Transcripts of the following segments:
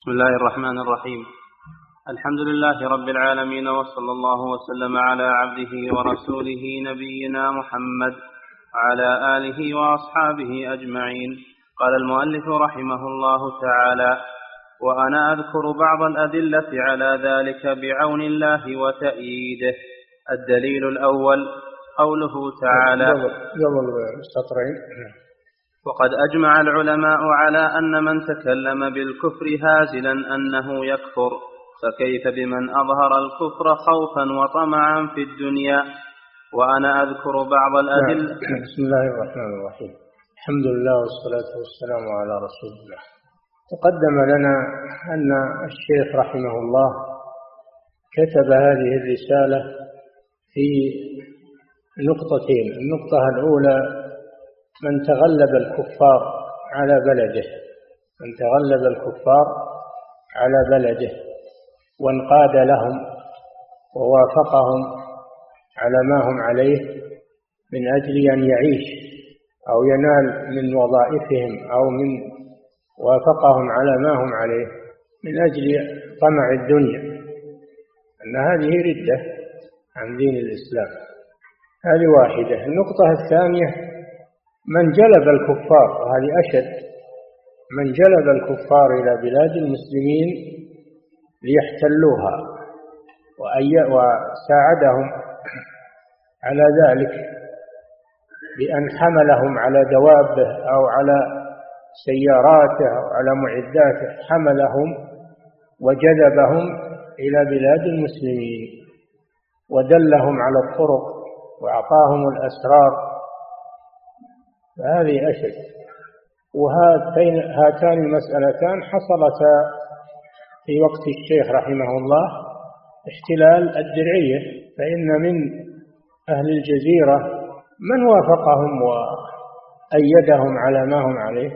بسم الله الرحمن الرحيم. الحمد لله رب العالمين وصلى الله وسلم على عبده ورسوله نبينا محمد وعلى آله وأصحابه أجمعين. قال المؤلف رحمه الله تعالى وأنا أذكر بعض الأدلة على ذلك بعون الله وتأييده. الدليل الأول قوله تعالى قبل سطرين وقد أجمع العلماء على أن من تكلم بالكفر هازلا أنه يكفر فكيف بمن أظهر الكفر خوفا وطمعا في الدنيا؟ وأنا أذكر بعض الأدلة. بسم الله الرحمن الرحيم. الحمد لله والصلاة والسلام على رسول الله. تقدم لنا أن الشيخ رحمه الله كتب هذه الرسالة في نقطتين. النقطة الأولى من تغلب الكفار على بلده من تغلب الكفار على بلده وانقاد لهم ووافقهم على ما هم عليه من أجل أن يعيش أو ينال من وظائفهم أو من وافقهم على ما هم عليه من أجل طمع الدنيا. أن هذه ردة عن دين الإسلام. هذه واحدة. النقطة الثانية من جلب الكفار وهذه أشد من جلب الكفار إلى بلاد المسلمين ليحتلوها وساعدهم على ذلك بأن حملهم على دوابه أو على سياراته أو على معداته حملهم وجذبهم إلى بلاد المسلمين ودلهم على الطرق وأعطاهم الأسرار فهذه أشد. وهاتين هاتان المسألتان حصلتا في وقت الشيخ رحمه الله احتلال الدرعية فإن من أهل الجزيرة من وافقهم وأيدهم على ما هم عليه.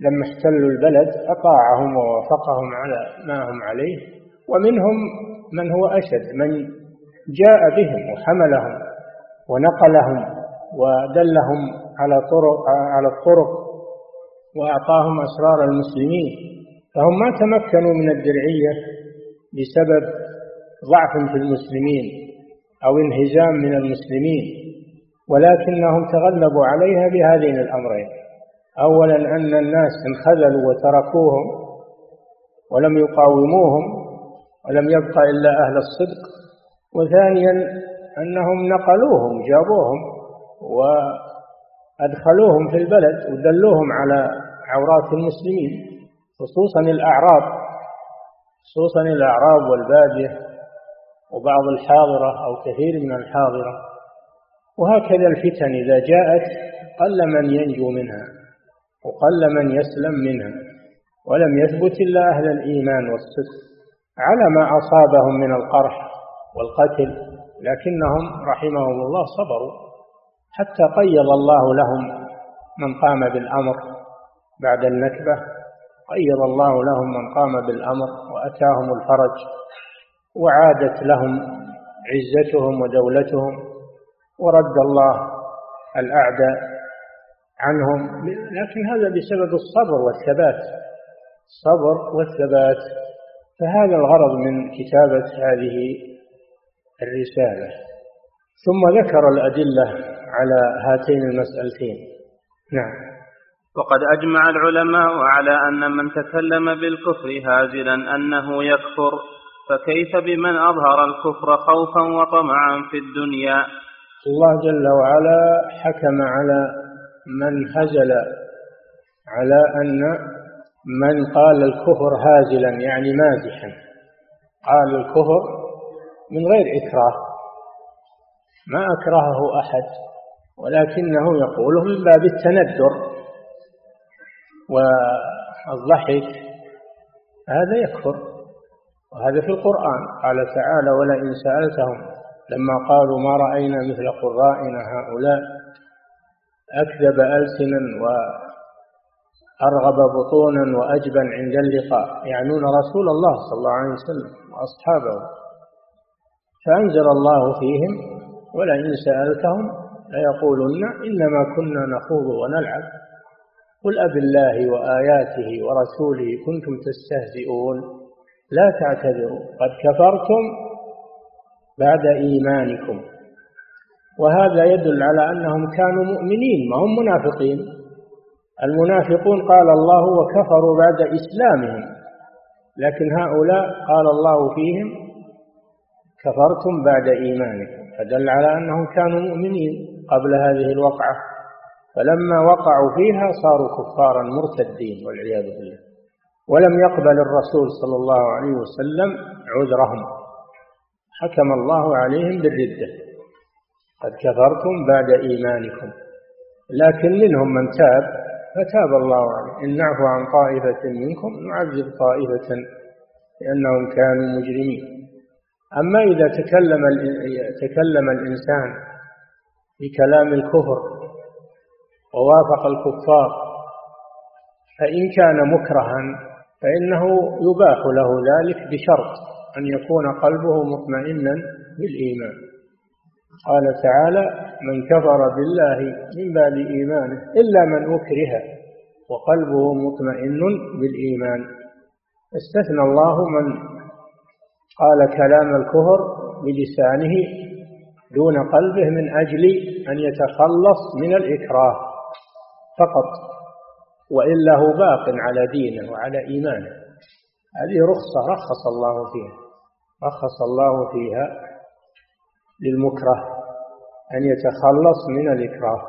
لما احتلوا البلد أطاعهم ووافقهم على ما هم عليه. ومنهم من هو أشد من جاء بهم وحملهم ونقلهم ودلهم على طرق على الطرق وأعطاهم أسرار المسلمين فهم ما تمكنوا من الدرعية بسبب ضعف في المسلمين أو انهزام من المسلمين ولكنهم تغلبوا عليها بهذين الأمرين. أولا أن الناس انخذلوا وتركوهم ولم يقاوموهم ولم يبقى إلا أهل الصدق وثانيا أنهم نقلوهم جابوهم و أدخلوهم في البلد ودلوهم على عورات المسلمين خصوصا الأعراب خصوصا الأعراب والبادية وبعض الحاضرة أو كثير من الحاضرة. وهكذا الفتن إذا جاءت قل من ينجو منها وقل من يسلم منها ولم يثبت إلا أهل الإيمان والصدق على ما أصابهم من القرح والقتل لكنهم رحمهم الله صبروا. حتى قيض الله لهم من قام بالأمر بعد النكبة. قيض الله لهم من قام بالأمر وأتاهم الفرج وعادت لهم عزتهم ودولتهم ورد الله الأعداء عنهم. لكن هذا بسبب الصبر والثبات الصبر والثبات. فهذا الغرض من كتابة هذه الرسالة. ثم ذكر الأدلة على هاتين المسألتين. نعم. وقد أجمع العلماء على أن من تكلم بالكفر هازلا أنه يكفر فكيف بمن أظهر الكفر خوفا وطمعا في الدنيا؟ الله جل وعلا حكم على من هزل على أن من قال الكفر هازلا يعني مازحا. قال الكفر من غير إكراه. ما أكرهه أحد. ولكنه يقوله من باب التندر والضحك هذا يكفر وهذا في القرآن. قال تعالى ولئن سألتهم لما قالوا ما رأينا مثل قرائنا هؤلاء أكذب ألسنا وأرغب بطونا وأجبا عند اللقاء. يعنون رسول الله صلى الله عليه وسلم وأصحابه. فأنزل الله فيهم ولئن سألتهم ليقولن إنما كنا نخوض ونلعب. قل أب الله وآياته ورسوله كنتم تستهزئون. لا تعتذروا قد كفرتم بعد إيمانكم. وهذا يدل على أنهم كانوا مؤمنين ما هم منافقين. المنافقون قال الله وكفروا بعد إسلامهم لكن هؤلاء قال الله فيهم كفرتم بعد إيمانكم. فدل على أنهم كانوا مؤمنين. قبل هذه الوقعة فلما وقعوا فيها صاروا كفارا مرتدين والعياذ بالله. ولم يقبل الرسول صلى الله عليه وسلم عذرهم. حكم الله عليهم بالردة. قد كفرتم بعد إيمانكم. لكن منهم من تاب فتاب الله عليه. إن نعفو عن طائفة منكم نعذب طائفة لأنهم كانوا مجرمين. أما إذا تكلم تكلم الإنسان بكلام الكفر ووافق الكفار فإن كان مكرها فإنه يباح له ذلك بشرط أن يكون قلبه مطمئنا بالإيمان. قال تعالى من كفر بالله من بعد إيمانه إلا من أكره وقلبه مطمئن بالإيمان. استثنى الله من قال كلام الكفر بلسانه دون قلبه من أجل أن يتخلص من الإكراه فقط وإلا هو باق على دينه وعلى إيمانه. هذه رخصة رخص الله فيها رخص الله فيها للمكره أن يتخلص من الإكراه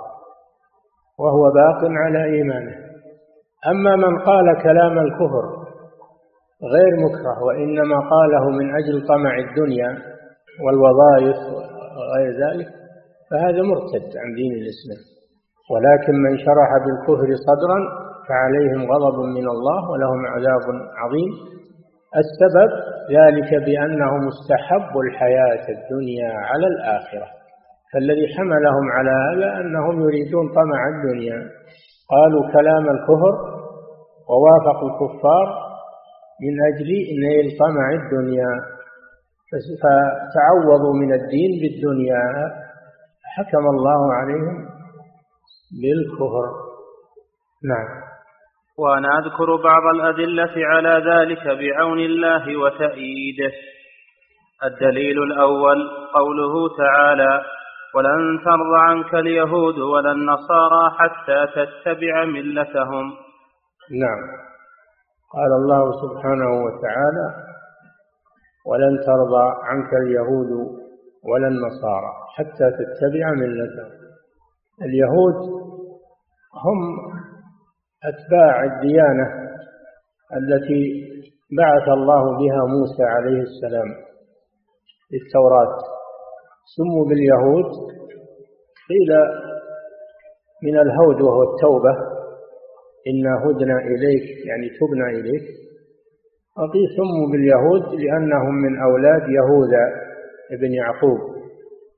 وهو باق على إيمانه. أما من قال كلام الكفر غير مكره وإنما قاله من أجل طمع الدنيا والوظائف وغير ذلك فهذا مرتد عن دين الإسلام. ولكن من شرح بالكفر صدرا فعليهم غضب من الله ولهم عذاب عظيم. السبب ذلك بأنه مستحب الحياة الدنيا على الآخرة. فالذي حملهم على هذا أنهم يريدون طمع الدنيا. قالوا كلام الكفر ووافقوا الكفار من أجل نيل طمع الدنيا. فتعوضوا من الدين بالدنيا حكم الله عليهم بالكفر. نعم. وأنا أذكر بعض الأدلة على ذلك بعون الله وتأييده. الدليل الأول قوله تعالى ولن ترضى عنك اليهود ولا النصارى حتى تتبع ملتهم. نعم. قال الله سبحانه وتعالى ولن ترضى عنك اليهود ولا النصارى حتى تتبع ملتهم اليهود هم أتباع الديانة التي بعث الله بها موسى عليه السلام في التوراة. سموا باليهود قيل من الهود وهو التوبة. إنا هدنا إليك يعني تبنا إليك. وقيل سموا باليهود لأنهم من أولاد يهوذا ابن يعقوب.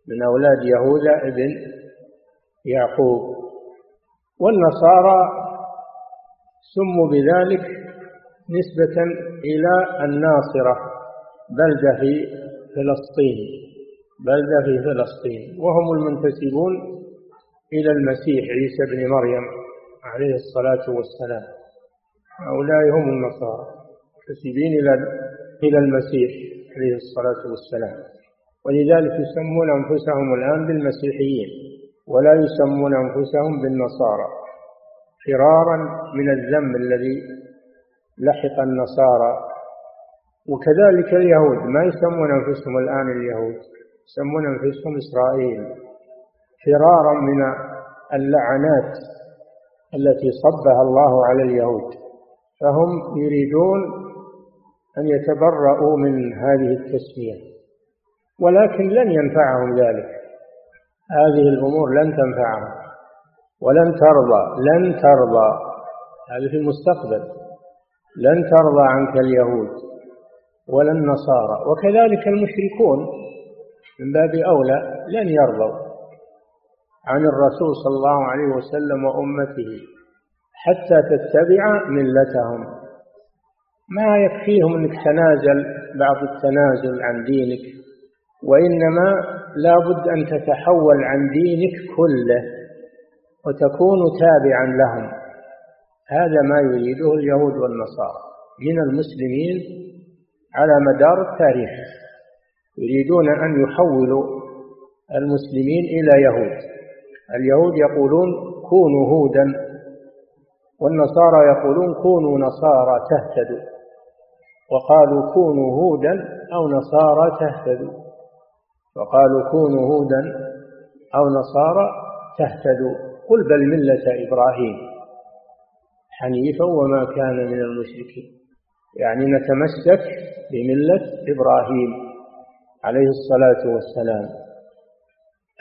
من أولاد يهوذا ابن يعقوب. والنصارى سموا بذلك نسبة إلى الناصرة بلدة في فلسطين بلدة في فلسطين. وهم المنتسبون إلى المسيح عيسى بن مريم عليه الصلاة والسلام. هؤلاء هم النصارى. منتسبين إلى إلى المسيح عليه الصلاة والسلام. ولذلك يسمون أنفسهم الآن بالمسيحيين ولا يسمون أنفسهم بالنصارى. فرارا من الذم الذي لحق النصارى. وكذلك اليهود ما يسمون أنفسهم الآن اليهود يسمون أنفسهم إسرائيل. فرارا من اللعنات التي صبها الله على اليهود. فهم يريدون أن يتبرؤوا من هذه التسمية ولكن لن ينفعهم ذلك. هذه الأمور لن تنفعهم ولن ترضى لن ترضى. هذا في المستقبل. لن ترضى عنك اليهود ولا النصارى. وكذلك المشركون من باب أولى لن يرضوا عن الرسول صلى الله عليه وسلم وأمته حتى تتبع ملتهم. ما يكفيهم أنك تنازل بعض التنازل عن دينك وإنما لا بد أن تتحول عن دينك كله وتكون تابعا لهم. هذا ما يريده اليهود والنصارى من المسلمين على مدار التاريخ. يريدون أن يحولوا المسلمين إلى يهود. اليهود يقولون كونوا هودا والنصارى يقولون كونوا نصارى تهتدوا. وقالوا كونوا هودا أو نصارى تهتدوا. وقالوا كونوا هودا أو نصارى تهتدوا. قل بل ملة إبراهيم. حنيفا وما كان من المشركين. يعني نتمسك بملة إبراهيم عليه الصلاة والسلام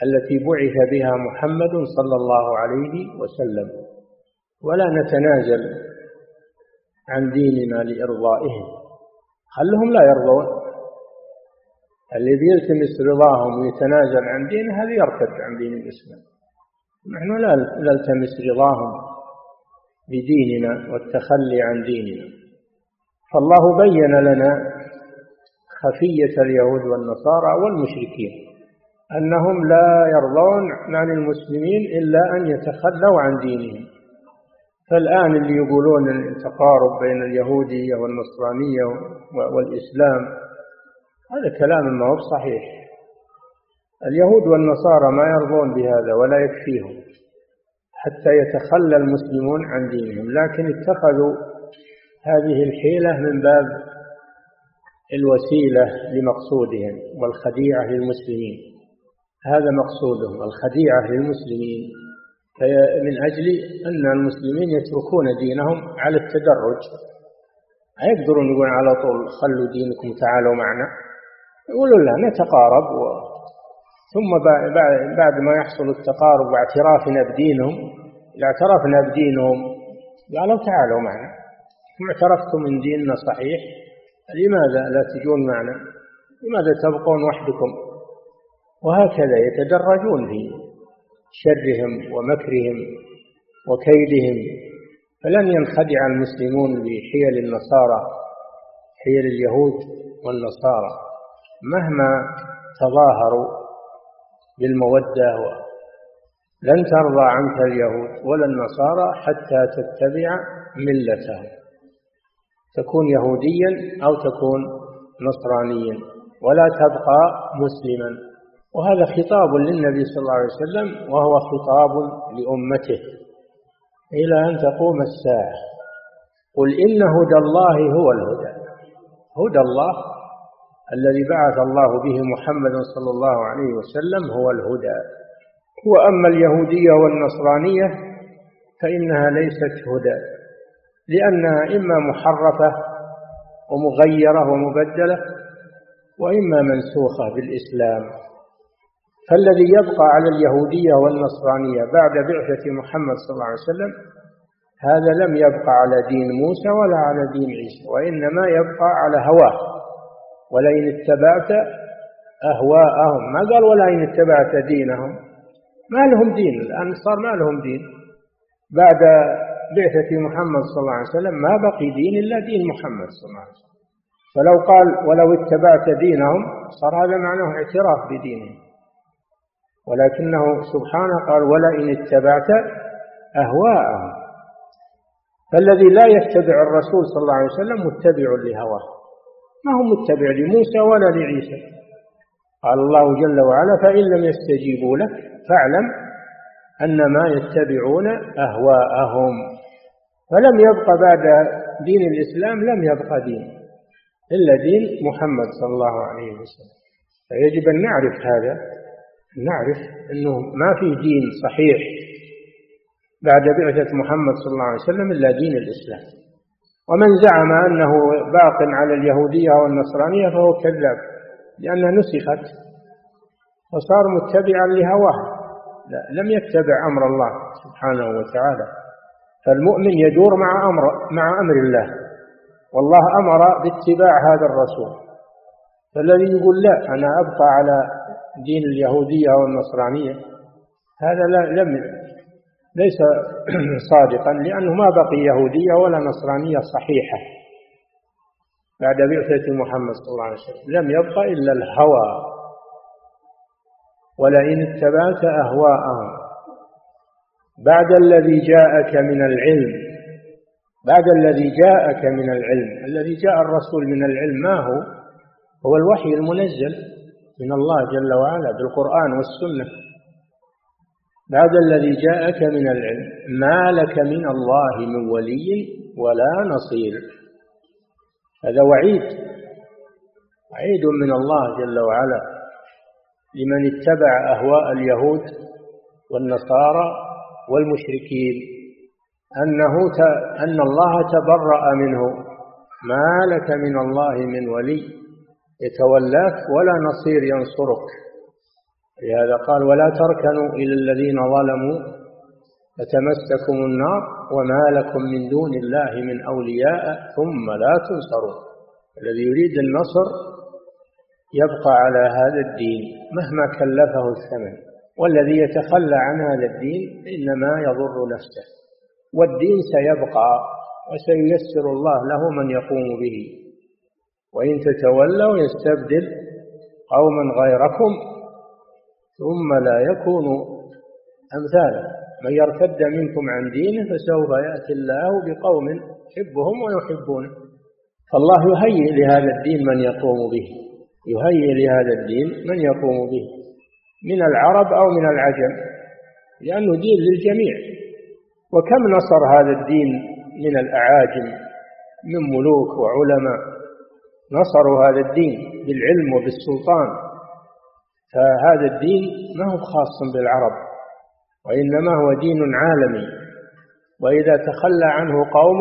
التي بعث بها محمد صلى الله عليه وسلم. ولا نتنازل عن ديننا لإرضائهم. خلهم لا يرضون. اللي بيلتمس رضاهم ويتنازل عن دينه هذا يرتد عن دين الإسلام. نحن لا نلتمس رضاهم بديننا والتخلي عن ديننا. فالله بين لنا خفية اليهود والنصارى والمشركين أنهم لا يرضون عن المسلمين إلا أن يتخلوا عن دينهم. فالآن اللي يقولون التقارب بين اليهودية والنصرانية والإسلام هذا كلام ما هو صحيح اليهود والنصارى ما يرضون بهذا ولا يكفيهم حتى يتخلى المسلمون عن دينهم لكن اتخذوا هذه الحيلة من باب الوسيلة لمقصودهم والخديعة للمسلمين. هذا مقصودهم الخديعة للمسلمين. من أجل أن المسلمين يتركون دينهم على التدرج. ما يقدرون يقولون على طول خلوا دينكم تعالوا معنا؟ يقولون لا نتقارب و... ثم بعد ما يحصل التقارب واعترافنا بدينهم إذا اعترفنا بدينهم قالوا تعالوا معنا. اعترفتم من ديننا صحيح لماذا لا تجون معنا؟ لماذا تبقون وحدكم؟ وهكذا يتدرجون في شرهم ومكرهم وكيدهم فلن ينخدع المسلمون بحيل النصارى حيل اليهود والنصارى مهما تظاهروا بالمودة. لن ترضى عنك اليهود ولا النصارى حتى تتبع ملتهم تكون يهوديا أو تكون نصرانيا ولا تبقى مسلما. وهذا خطاب للنبي صلى الله عليه وسلم وهو خطاب لأمته. إلى أن تقوم الساعة. قل إن هدى الله هو الهدى. هدى الله الذي بعث الله به محمد صلى الله عليه وسلم هو الهدى. وأما اليهودية والنصرانية فإنها ليست هدى لأنها إما محرفة ومغيرة ومبدلة وإما منسوخة بالإسلام. فالذي يبقى على اليهودية والنصرانية بعد بعثة محمد صلى الله عليه وسلم هذا لم يبقى على دين موسى ولا على دين عيسى وإنما يبقى على هواه. ولئن اتبعت أهواءهم ما قال ولئن اتبعت دينهم؟ ما لهم دين الآن صار ما لهم دين. بعد بعثة محمد صلى الله عليه وسلم ما بقي دين إلا دين محمد صلى الله عليه وسلم. فلو قال ولو اتبعت دينهم صار هذا معناه اعتراف بدينهم. ولكنه سبحانه قال ولئن اتبعت أهواءهم. فالذي لا يتبع الرسول صلى الله عليه وسلم متبع لهواه. ما هو متبع لموسى ولا لعيسى. قال الله جل وعلا فإن لم يستجيبوا لك فاعلم أنما يتبعون أهواءهم. فلم يبق بعد دين الإسلام لم يبق دين إلا دين محمد صلى الله عليه وسلم. فيجب أن نعرف هذا. نعرف أنه ما في دين صحيح بعد بعثة محمد صلى الله عليه وسلم إلا دين الإسلام. ومن زعم أنه باق على اليهودية والنصرانية فهو كذاب لأنها نسخت وصار متبعا لهواه لا لم يتبع أمر الله سبحانه وتعالى. فالمؤمن يدور مع أمر مع أمر الله والله أمر باتباع هذا الرسول. فالذي يقول لا أنا أبقى على دين اليهودية والنصرانية هذا لا لم ليس صادقا لأنه ما بقي يهودية ولا نصرانية صحيحة. بعد بعثة محمد صلى الله عليه وسلم لم يبقى إلا الهوى. ولئن اتبعت أهواءهم بعد الذي جاءك من العلم بعد الذي جاءك من العلم الذي جاء الرسول من العلم ما هو؟ هو الوحي المنزل. من الله جل وعلا بالقرآن والسنة. بعد الذي جاءك من العلم. ما لك من الله من ولي ولا نصير. هذا وعيد. وعيد من الله جل وعلا. لمن اتبع أهواء اليهود والنصارى والمشركين. أنه أن الله تبرأ منه. ما لك من الله من ولي يتولاك ولا نصير ينصرك. لهذا قال ولا تركنوا إلى الذين ظلموا فتمسكم النار وما لكم من دون الله من أولياء ثم لا تنصرون. الذي يريد النصر يبقى على هذا الدين مهما كلفه الثمن والذي يتخلى عن هذا الدين إنما يضر نفسه والدين سيبقى وسييسر الله له من يقوم به. وإن تتولوا يستبدل قوما غيركم ثم لا يكونوا أمثاله من يرتد منكم عن دينه فسوف يأتي الله بقوم يحبهم ويحبونه فالله يهيئ لهذا الدين من يقوم به يهيئ لهذا الدين من يقوم به من العرب أو من العجم لأنه دين للجميع. وكم نصر هذا الدين من الأعاجم من ملوك وعلماء؟ نصروا هذا الدين بالعلم وبالسلطان. فهذا الدين ما هو خاص بالعرب وإنما هو دين عالمي. وإذا تخلى عنه قوم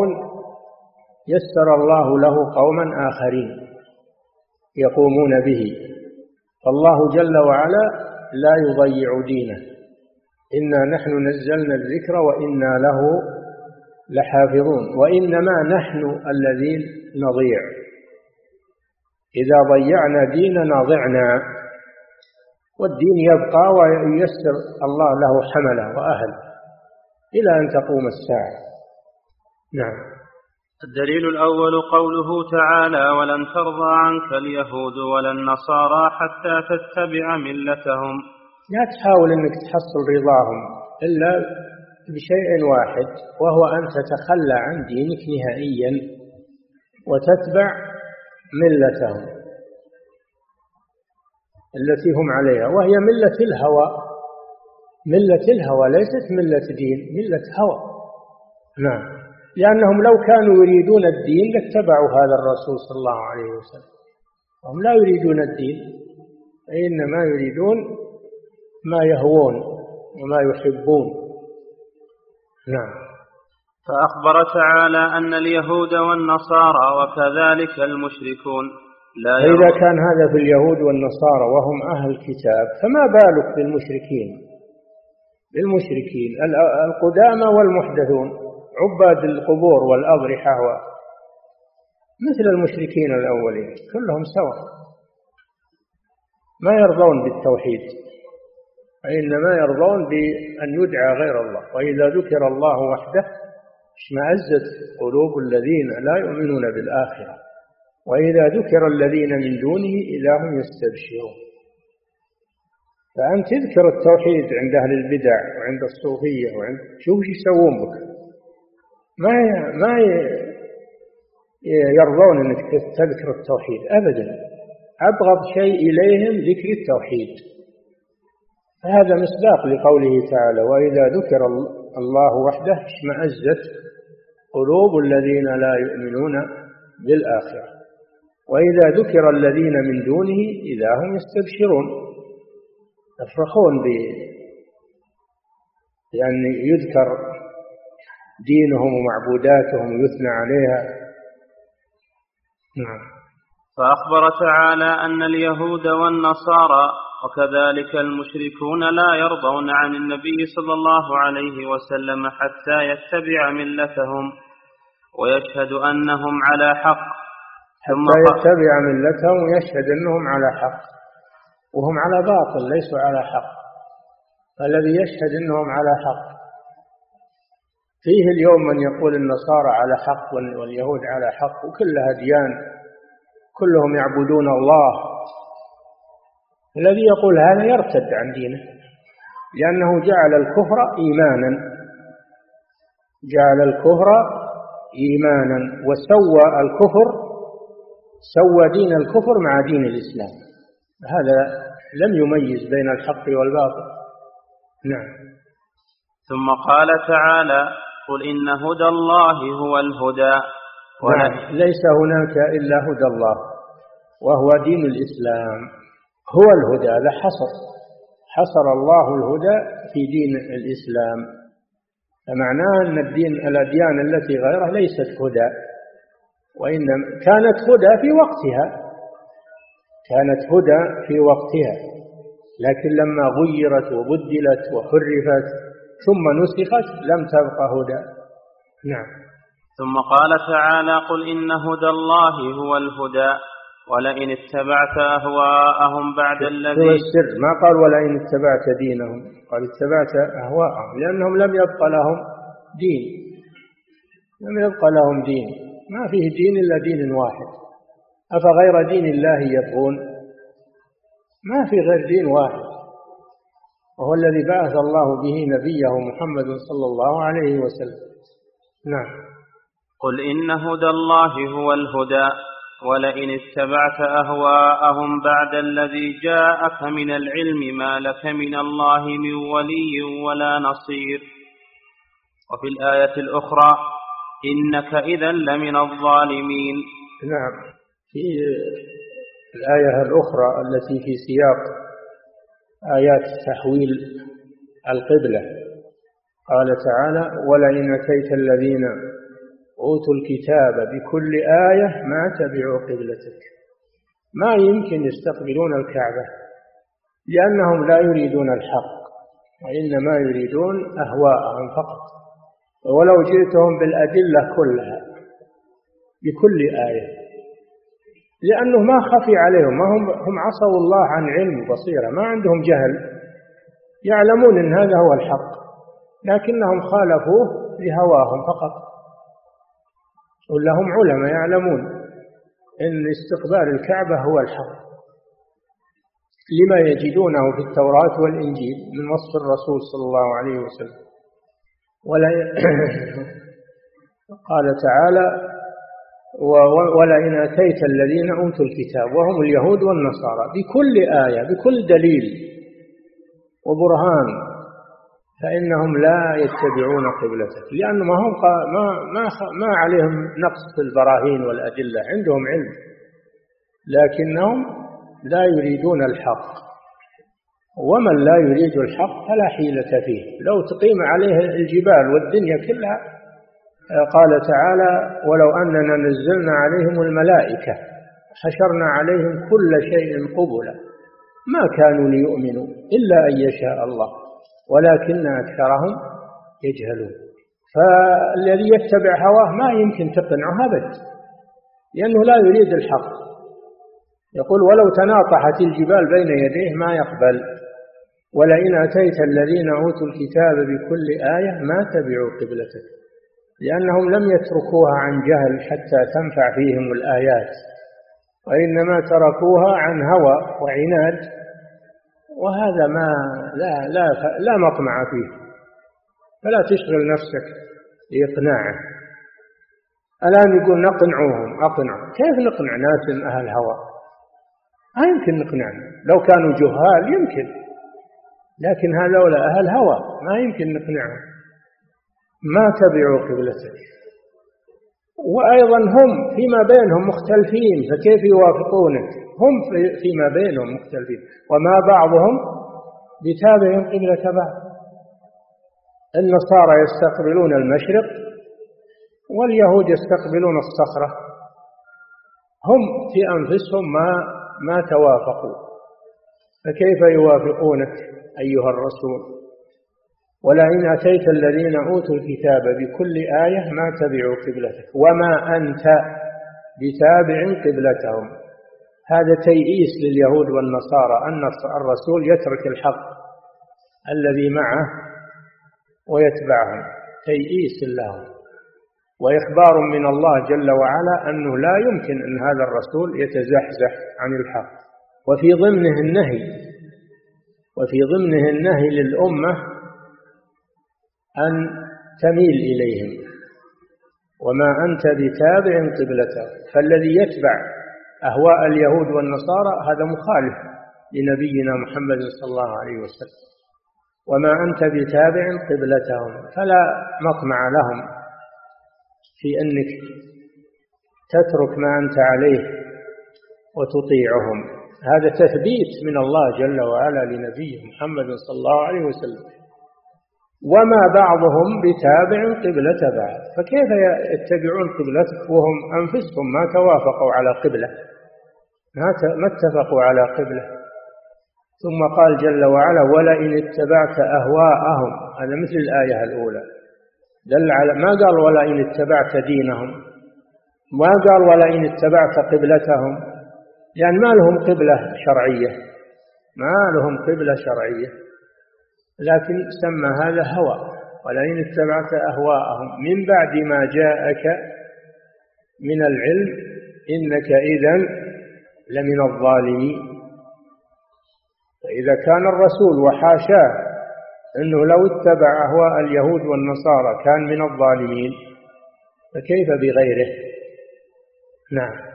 يسر الله له قوما آخرين يقومون به. فالله جل وعلا لا يضيع دينه. إنا نحن نزلنا الذكر وإنا له لحافظون. وإنما نحن الذين نضيع. إذا ضيعنا ديننا ضعنا والدين يبقى وييسر الله له حمله وأهل إلى أن تقوم الساعة. نعم. الدليل الأول قوله تعالى ولن ترضى عنك اليهود ولا النصارى حتى تتبع ملتهم. لا تحاول أنك تحصل رضاهم إلا بشيء واحد وهو أن تتخلى عن دينك نهائيا وتتبع ملتهم التي هم عليها وهي ملة الهوى. ملة الهوى ليست ملة دين ملة هوى. نعم. لأنهم لو كانوا يريدون الدين لاتبعوا هذا الرسول صلى الله عليه وسلم. هم لا يريدون الدين إنما يريدون ما يهوون وما يحبون. نعم. فأخبر تعالى أن اليهود والنصارى وكذلك المشركون لا إذا كان هذا في اليهود والنصارى وهم أهل الكتاب فما بالك بالمشركين؟ بالمشركين. القدامى والمحدثون عباد القبور والأضرحة مثل المشركين الأولين كلهم سواء. ما يرضون بالتوحيد وإنما يرضون بأن يدعى غير الله. وإذا ذكر الله وحده اشمأزت قلوب الذين لا يؤمنون بالآخرة. وإذا ذكر الذين من دونه إذا هم يستبشرون. فأنت تذكر التوحيد عند أهل البدع وعند الصوفية وعند شوف إيش يسوون بك. ما ما يرضون إنك تذكر التوحيد ابدا. أبغض شيء إليهم ذكر التوحيد. هذا مصداق لقوله تعالى وإذا ذكر الله وحده اشمأزت قلوب الذين لا يؤمنون بالآخرة. وإذا ذكر الذين من دونه إذا هم يستبشرون. يفرحون بأن يذكر دينهم ومعبوداتهم يثنى عليها. نعم. فأخبر تعالى أن اليهود والنصارى وكذلك المشركون لا يرضون عن النبي صلى الله عليه وسلم حتى يتبع ملتهم ويشهد أنهم على حق. حتى يتبع ملتهم ويشهد أنهم على حق. وهم على باطل ليسوا على حق. الذي يشهد أنهم على حق. فيه اليوم من يقول النصارى على حق واليهود على حق وكلها ديان. كلهم يعبدون الله. الذي يقول هذا يرتد عن دينه لأنه جعل الكفر إيمانا. جعل الكفر إيمانا وسوى الكفر سوى دين الكفر مع دين الإسلام. هذا لم يميز بين الحق والباطل. نعم. ثم قال تعالى قل إن هدى الله هو الهدى. نعم. ليس هناك إلا هدى الله وهو دين الإسلام. هو الهدى لا حصر. حصر الله الهدى في دين الإسلام. فمعناه أن الدين الأديان التي غيره ليست هدى وإنما كانت هدى في وقتها. كانت هدى في وقتها لكن لما غيرت وبدلت وحرفت ثم نسخت لم تبق هدى. نعم. ثم قال تعالى قل إن هدى الله هو الهدى. ولئن اتبعت أهواءهم بعد الذي السر. ما قال ولئن اتبعت دينهم؟ قال اتبعت أهواءهم لأنهم لم يبق لهم دين. لم يبق لهم دين. ما فيه دين إلا دين واحد. أفغير دين الله يبغون؟ ما في غير دين واحد. وهو الذي بعث الله به نبيه محمد صلى الله عليه وسلم. نعم. قل إن هدى الله هو الهدى. ولئن اتبعت أهواءهم بعد الذي جاءك من العلم ما لك من الله من ولي ولا نصير. وفي الآية الأخرى إنك إذا لمن الظالمين. نعم. في الآية الأخرى التي في سياق آيات تحويل القبلة قال تعالى ولئن أتيت الذين أوتوا الكتاب بكل آية ما تبعوا قبلتك. ما يمكن يستقبلون الكعبة لأنهم لا يريدون الحق وإنما يريدون أهواءهم فقط. ولو جئتهم بالأدلة كلها بكل آية لأنه ما خفي عليهم ما هم هم عصوا الله عن علم وبصيرة ما عندهم جهل يعلمون أن هذا هو الحق لكنهم خالفوه لهواهم فقط. ولا هم علماء يعلمون أن استقبال الكعبة هو الحق. لما يجدونه في التوراة والإنجيل من وصف الرسول صلى الله عليه وسلم. ولا قال تعالى ولئن أتيت الذين أوتوا الكتاب وهم اليهود والنصارى بكل آية بكل دليل وبرهان فإنهم لا يتبعون قبلتك. لأن ما هم ما ما ما عليهم نقص في البراهين والأدلة. عندهم علم. لكنهم لا يريدون الحق. ومن لا يريد الحق فلا حيلة فيه. لو تقيم عليه الجبال والدنيا كلها قال تعالى ولو أننا نزلنا عليهم الملائكة حشرنا عليهم كل شيء قبلا ما كانوا ليؤمنوا إلا أن يشاء الله. ولكن أكثرهم يجهلون. فالذي يتبع هواه ما يمكن تقنعه أبدا لأنه لا يريد الحق. يقول ولو تناطحت الجبال بين يديه ما يقبل ولئن أتيت الذين أوتوا الكتاب بكل آية ما تبعوا قبلتك. لأنهم لم يتركوها عن جهل حتى تنفع فيهم الآيات وإنما تركوها عن هوى وعناد وهذا ما لا لا لا مطمع فيه. فلا تشغل نفسك بإقناعه. الآن يقول نقنعوهم أقنع كيف نقنع ناس أهل هوى؟ ما يمكن نقنعهم لو كانوا جهال يمكن. لكن هذولا أهل هوى ما يمكن نقنعهم. ما تبعوا قبلتك. وأيضا هم فيما بينهم مختلفين فكيف يوافقونك؟ هم فيما بينهم مختلفين. وما بعضهم بتابع قبلة بعض. النصارى يستقبلون المشرق واليهود يستقبلون الصخرة. هم في أنفسهم ما ما توافقوا. فكيف يوافقونك أيها الرسول؟ ولئن أتيت الذين أوتوا الكتاب بكل آية ما تبعوا قبلتك وما أنت بتابع قبلتهم. هذا تيئيس لليهود والنصارى أن الرسول يترك الحق الذي معه ويتبعهم. تيئيس لهم. وإخبار من الله جل وعلا أنه لا يمكن أن هذا الرسول يتزحزح عن الحق. وفي ضمنه النهي وفي ضمنه النهي للأمة أن تميل إليهم. وما أنت بتابع قبلته فالذي يتبع أهواء اليهود والنصارى هذا مخالف لنبينا محمد صلى الله عليه وسلم. وما أنت بتابع قبلتهم فلا مطمع لهم في أنك تترك ما أنت عليه وتطيعهم. هذا تثبيت من الله جل وعلا لنبيه محمد صلى الله عليه وسلم. وما بعضهم بتابع قبلة بعض فكيف يتبعون قبلتك وهم أنفسهم ما توافقوا على قبلة؟ ما اتفقوا على قبلة. ثم قال جل وعلا ولئن اتبعت أهواءهم. هذا مثل الآية الأولى. دل على ما قال ولئن اتبعت دينهم ما قال ولئن اتبعت قبلتهم لأن يعني ما لهم قبلة شرعية. ما لهم قبلة شرعية. لكن سمى هذا هوى. ولئن اتبعت أهواءهم من بعد ما جاءك من العلم إنك إذا لمن الظالمين فإذا كان الرسول وحاشاه أنه لو اتبع أهواء اليهود والنصارى كان من الظالمين فكيف بغيره؟ نعم.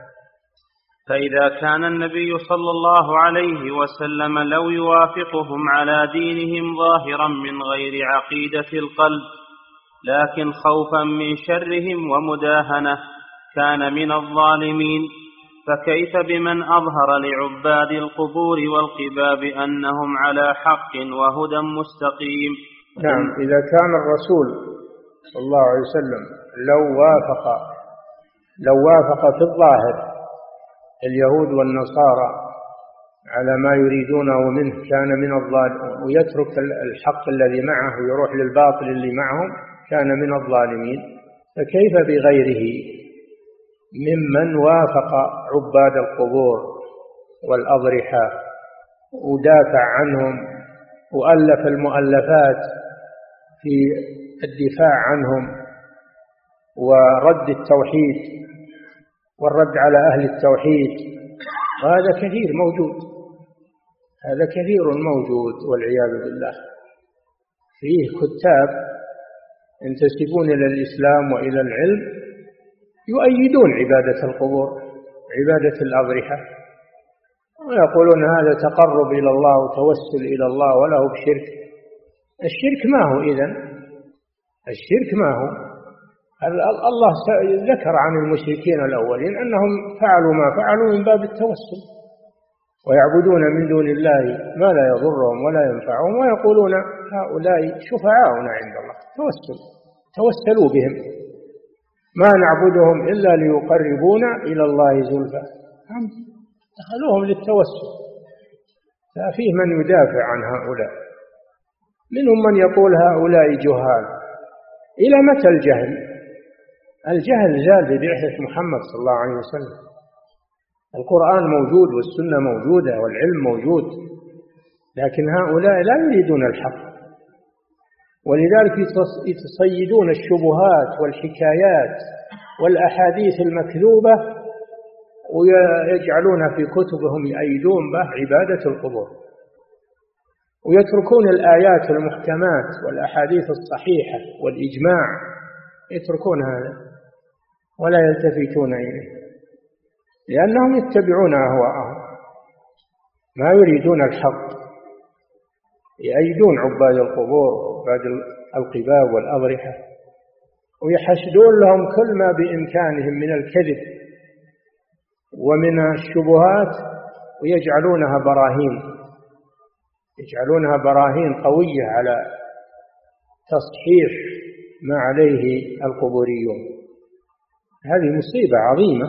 فإذا كان النبي صلى الله عليه وسلم لو يوافقهم على دينهم ظاهرا من غير عقيدة القلب لكن خوفا من شرهم ومداهنة كان من الظالمين. فكيف بمن أظهر لعباد القبور والقباب أنهم على حق وهدى مستقيم؟ نعم إذا كان الرسول صلى الله عليه وسلم لو وافق لو وافق في الظاهر اليهود والنصارى على ما يريدونه منه كان من الظالمين ويترك الحق الذي معه ويروح للباطل اللي معهم كان من الظالمين. فكيف بغيره؟ ممن وافق عباد القبور والأضرحة ودافع عنهم وألف المؤلفات في الدفاع عنهم ورد التوحيد والرد على أهل التوحيد. وهذا كثير موجود هذا كثير موجود والعياذ بالله. فيه كتاب ينتسبون إلى الإسلام وإلى العلم يؤيدون عبادة القبور عبادة الأضرحة. ويقولون هذا تقرب إلى الله وتوسل إلى الله ولا هو بشرك. الشرك ما هو إذن؟ الشرك ما هو؟ الله ذكر عن المشركين الأولين أنهم فعلوا ما فعلوا من باب التوسل. ويعبدون من دون الله ما لا يضرهم ولا ينفعهم ويقولون هؤلاء شفعاؤنا عند الله. توسل توسلوا بهم. ما نعبدهم إلا ليقربونا إلى الله زلفى. دخلوهم للتوسل. ففيه من يدافع عن هؤلاء. منهم من يقول هؤلاء جهال. إلى متى الجهل؟ الجهل زال ببعثة محمد صلى الله عليه وسلم. القرآن موجود والسنة موجودة والعلم موجود لكن هؤلاء لا يريدون الحق. ولذلك يتصيدون الشبهات والحكايات والأحاديث المكذوبة ويجعلون في كتبهم يأيدون به عبادة القبور. ويتركون الآيات المحكمات والأحاديث الصحيحة والإجماع يتركون هذا ولا يلتفتون إليه لأنهم يتبعون أهواءهم ما يريدون الحق. يأيدون عباد القبور وعباد القباب والأضرحة ويحشدون لهم كل ما بإمكانهم من الكذب ومن الشبهات ويجعلونها براهين يجعلونها براهين قوية على تصحيح ما عليه القبوريون. هذه مصيبة عظيمة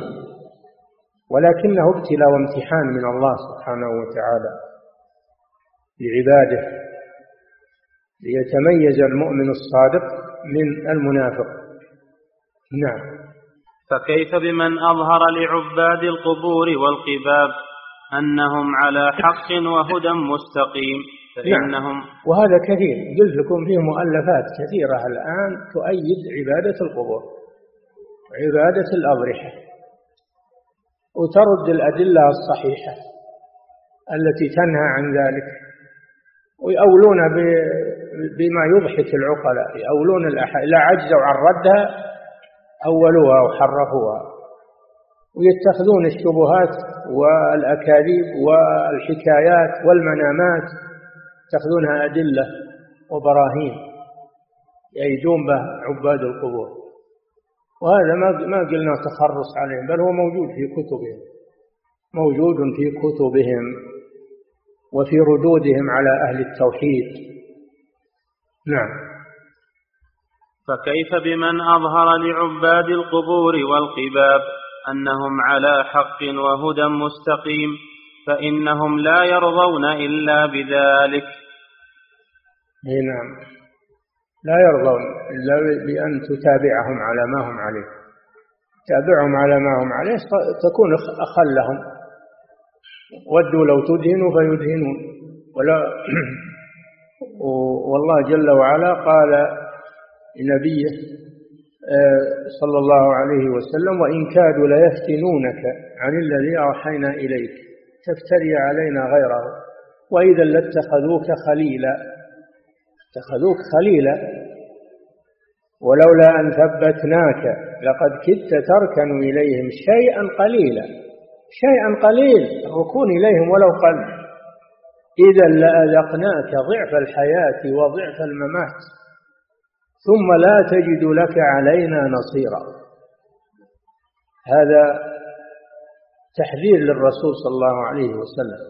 ولكنه ابتلاء وامتحان من الله سبحانه وتعالى. لعباده ليتميز المؤمن الصادق من المنافق. نعم. فكيف بمن أظهر لعباد القبور والقباب أنهم على حق وهدى مستقيم؟ فإنهم نعم. وهذا كثير قلت لكم فيه مؤلفات كثيرة الآن تؤيد عبادة القبور عبادة الأضرحة وترد الأدلة الصحيحة التي تنهى عن ذلك. ويأولون بما يضحك العقلاء يأولون الأحاديث لا عجزوا عن ردها أولوها وحرفوها. ويتخذون الشبهات والأكاذيب والحكايات والمنامات يتخذونها أدلة وبراهين يأيدون به عباد القبور. وهذا ما ما قلنا تخرص عليهم بل هو موجود في كتبهم موجود في كتبهم. وفي ردودهم على أهل التوحيد. نعم. فكيف بمن أظهر لعباد القبور والقباب أنهم على حق وهدى مستقيم فإنهم لا يرضون إلا بذلك؟ أي نعم. لا يرضون إلا بأن تتابعهم على ما هم عليه. تابعهم على ما هم عليه تكون أخلهم. ودوا لو تدهنوا فيدهنون. ولا والله جل وعلا قال لنبيه آه، صلى الله عليه وسلم وإن كادوا ليفتنونك عن الذي أوحينا إليك تفتري علينا غيره وإذا لاتخذوك خليلا. اتخذوك خليلا؟ ولولا أن ثبتناك لقد كدت تركن إليهم شيئا قليلا. شيئا قليل الركون إليهم ولو قل. إذا لأذقناك ضعف الحياة وضعف الممات ثم لا تجد لك علينا نصيرا. هذا تحذير للرسول صلى الله عليه وسلم.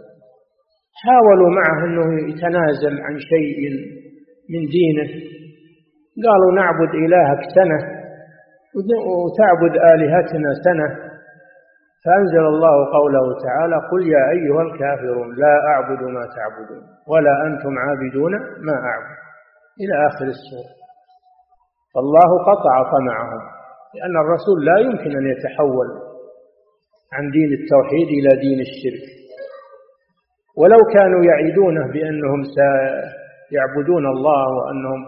حاولوا معه إنه يتنازل عن شيء من دينه. قالوا نعبد إلهك سنة وتعبد آلهتنا سنة. فأنزل الله قوله تعالى قل يا أيها الكافرون لا أعبد ما تعبدون ولا أنتم عابدون ما أعبد. إلى آخر السورة. فالله قطع طمعهم لأن الرسول لا يمكن أن يتحول عن دين التوحيد إلى دين الشرك. ولو كانوا يعيدونه بأنهم سيعبدون الله وأنهم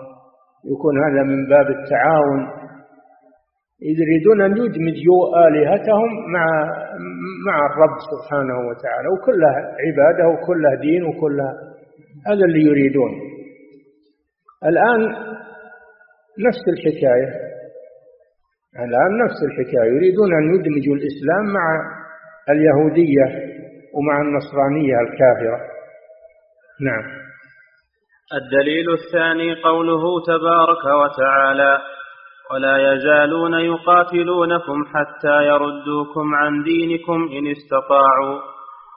يكون هذا من باب التعاون يريدون أن يدمجوا آلهتهم مع مع الرب سبحانه وتعالى وكلها عبادة وكلها دين وكلها هذا اللي يريدون. الآن نفس الحكاية الآن نفس الحكاية. يريدون أن يدمجوا الإسلام مع اليهودية ومع النصرانية الكافرة. نعم. الدليل الثاني قوله تبارك وتعالى ولا يزالون يقاتلونكم حتى يردوكم عن دينكم إن استطاعوا.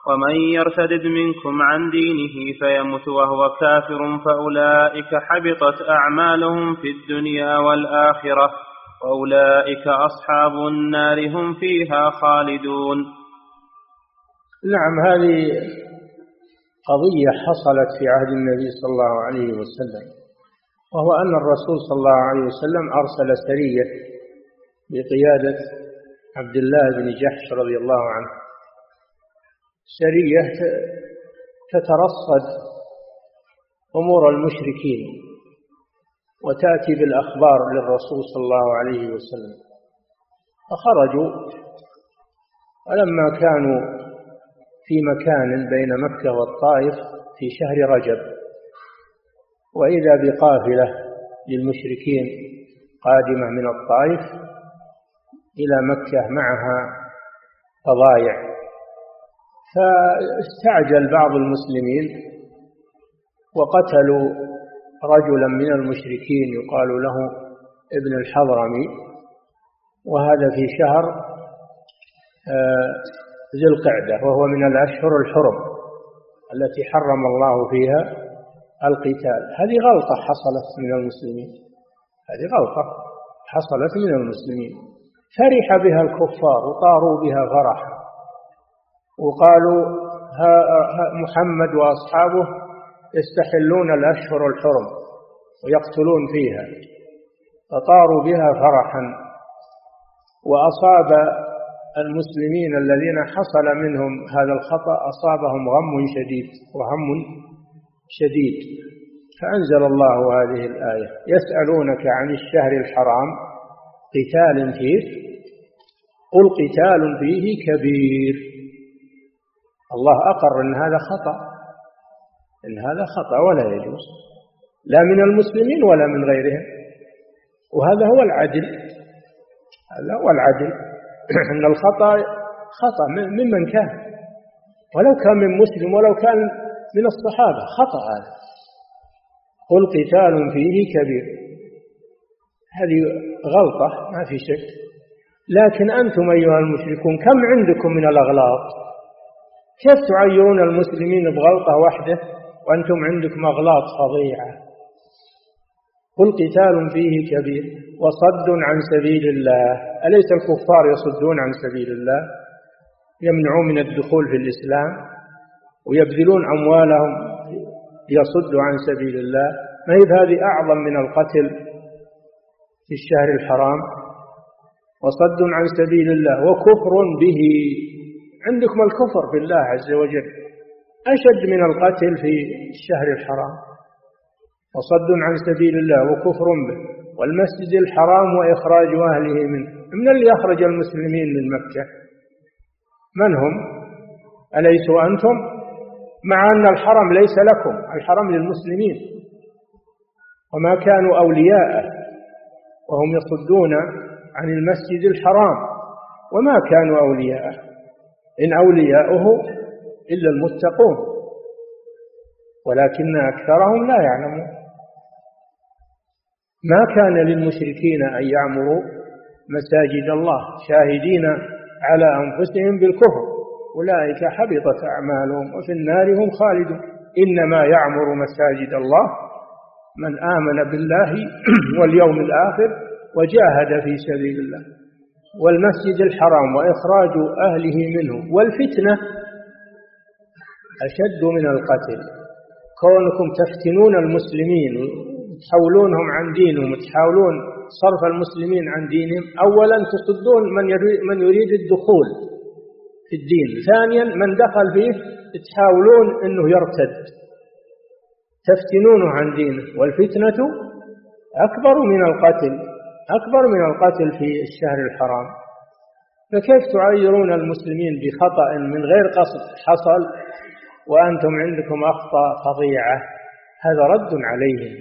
ومن يرتد منكم عن دينه فيمت وهو كافر فأولئك حبطت أعمالهم في الدنيا والآخرة. وأولئك أصحاب النار هم فيها خالدون. نعم هذه قضية حصلت في عهد النبي صلى الله عليه وسلم. وهو أن الرسول صلى الله عليه وسلم أرسل سرية بقيادة عبد الله بن جحش رضي الله عنه. سرية تترصد أمور المشركين وتأتي بالأخبار للرسول صلى الله عليه وسلم. فخرجوا ولما كانوا في مكان بين مكة والطائف في شهر رجب وإذا بقافلة للمشركين قادمة من الطائف إلى مكة معها فضايع. فاستعجل بعض المسلمين وقتلوا رجلا من المشركين يقال له ابن الحضرمي. وهذا في شهر آه، ذي القعدة وهو من الأشهر الحرم التي حرم الله فيها. القتال. هذه غلطة حصلت من المسلمين. هذه غلطة حصلت من المسلمين. فرح بها الكفار وطاروا بها فرحا وقالوا ها محمد وأصحابه يستحلون الأشهر الحرم ويقتلون فيها. فطاروا بها فرحا. وأصاب المسلمين الذين حصل منهم هذا الخطأ أصابهم غم شديد وهم شديد. فأنزل الله هذه الآية يسألونك عن الشهر الحرام قتال فيه قل قتال فيه كبير. الله أقر أن هذا خطأ أن هذا خطأ ولا يجوز. لا من المسلمين ولا من غيرهم. وهذا هو العدل هذا هو العدل. أن الخطأ خطأ ممن كان. ولو كان من مسلم ولو كان من الصحابة خطأ هذا. قل قتال فيه كبير. هذه غلطة ما في شك. لكن أنتم أيها المشركون كم عندكم من الأغلاط؟ كيف تعيرون المسلمين بغلطة واحدة وأنتم عندكم أغلاط فظيعة؟ قل قتال فيه كبير وصد عن سبيل الله. أليس الكفار يصدون عن سبيل الله؟ يمنعون من الدخول في الإسلام؟ ويبذلون أموالهم يصدوا عن سبيل الله. ما هي هذه أعظم من القتل في الشهر الحرام؟ وصد عن سبيل الله وكفر به. عندكم الكفر بالله عز وجل. أشد من القتل في الشهر الحرام. وصد عن سبيل الله وكفر به. والمسجد الحرام وإخراج أهله منه. من اللي أخرج المسلمين من مكة؟ من هم؟ أليسوا أنتم؟ مع أن الحرم ليس لكم الحرم للمسلمين. وما كانوا أولياءه وهم يصدون عن المسجد الحرام. وما كانوا أولياءه إن أولياؤه إلا المتقون. ولكن أكثرهم لا يعلمون. ما كان للمشركين أن يعمروا مساجد الله شاهدين على أنفسهم بالكفر. أولئك حبطت أعمالهم وفي النار هم خالدون. إنما يعمر مساجد الله من آمن بالله واليوم الآخر وجاهد في سبيل الله. والمسجد الحرام وإخراج أهله منه والفتنة أشد من القتل. كونكم تفتنون المسلمين تحولونهم عن دينهم وتحاولون صرف المسلمين عن دينهم أولا تصدون من من يريد الدخول. في الدين. ثانيا من دخل فيه تحاولون أنه يرتد. تفتنونه عن دينه. والفتنة أكبر من القتل أكبر من القتل في الشهر الحرام. فكيف تعيرون المسلمين بخطأ من غير قصد حصل وأنتم عندكم أخطاء فظيعة؟ هذا رد عليهم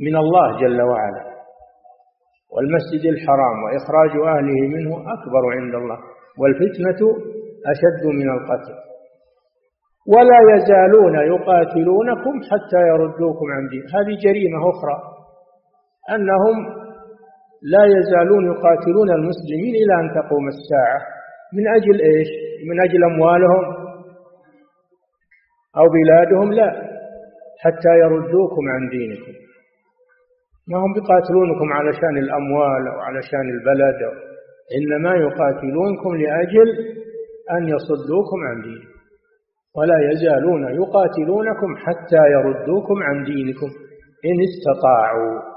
من الله جل وعلا. والمسجد الحرام وإخراج أهله منه أكبر عند الله. والفتنة أشد من القتل. ولا يزالون يقاتلونكم حتى يردوكم عن دين. هذه جريمة أخرى أنهم لا يزالون يقاتلون المسلمين إلى أن تقوم الساعة. من أجل إيش؟ من أجل أموالهم أو بلادهم؟ لا حتى يردوكم عن دينكم. ما هم بيقاتلونكم علشان الأموال أو علشان البلد؟ أو إنما يقاتلونكم لأجل أن يصدوكم عن دينكم ولا يزالون يقاتلونكم حتى يردوكم عن دينكم إن استطاعوا.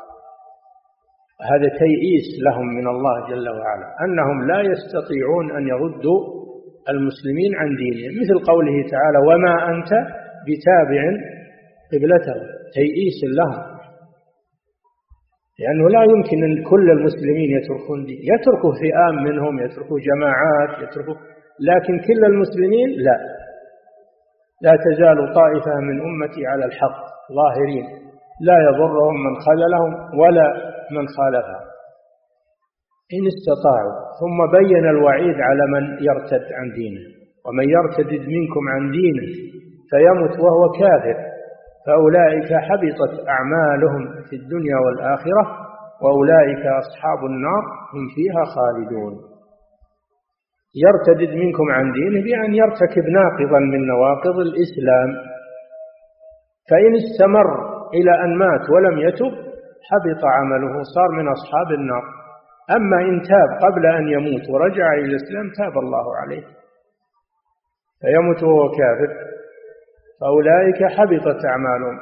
هذا تيئيس لهم من الله جل وعلا أنهم لا يستطيعون أن يردوا المسلمين عن دينهم. مثل قوله تعالى وما أنت بتابع قبلتهم. تيئيس لهم لأنه لا يمكن أن كل المسلمين يتركون دين. يتركوا فئام منهم يتركوا جماعات يتركوا لكن كل المسلمين لا. لا تزال طائفة من أمتي على الحق ظاهرين. لا يضرهم من خذلهم ولا من خالفها إن استطاعوا ثم بين الوعيد على من يرتد عن دينه. ومن يرتد منكم عن دينه فيمت وهو كافر. فأولئك حبطت أعمالهم في الدنيا والآخرة وأولئك أصحاب النار هم فيها خالدون. يرتد منكم عن دينه بأن يرتكب ناقضا من نواقض الإسلام. فإن استمر إلى أن مات ولم يتب حبط عمله صار من أصحاب النار. أما إن تاب قبل أن يموت ورجع إلى الإسلام تاب الله عليه. فيموت وهو كافر. فأولئك حبطت أعمالهم.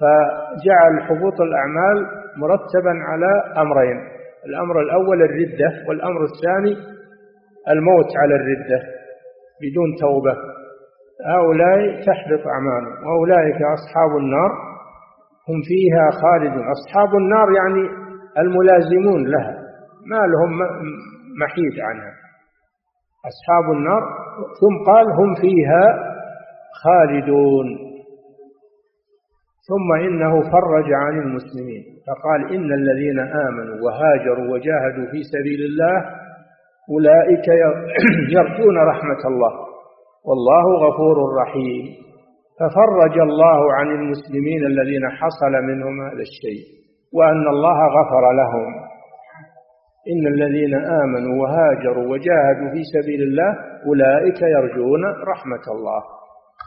فجعل حبوط الأعمال مرتبا على أمرين الأمر الأول الردة والأمر الثاني الموت على الردة بدون توبة. هؤلاء تحبط أعمالهم وأولئك أصحاب النار هم فيها خالدون. أصحاب النار يعني الملازمون لها ما لهم محيد عنها. أصحاب النار ثم قال هم فيها خالدون. ثم إنه فرج عن المسلمين فقال إن الذين آمنوا وهاجروا وجاهدوا في سبيل الله أولئك يرجون رحمة الله. والله غفور رحيم. ففرج الله عن المسلمين الذين حصل منهم هذا الشيء وأن الله غفر لهم. إن الذين آمنوا وهاجروا وجاهدوا في سبيل الله أولئك يرجون رحمة الله.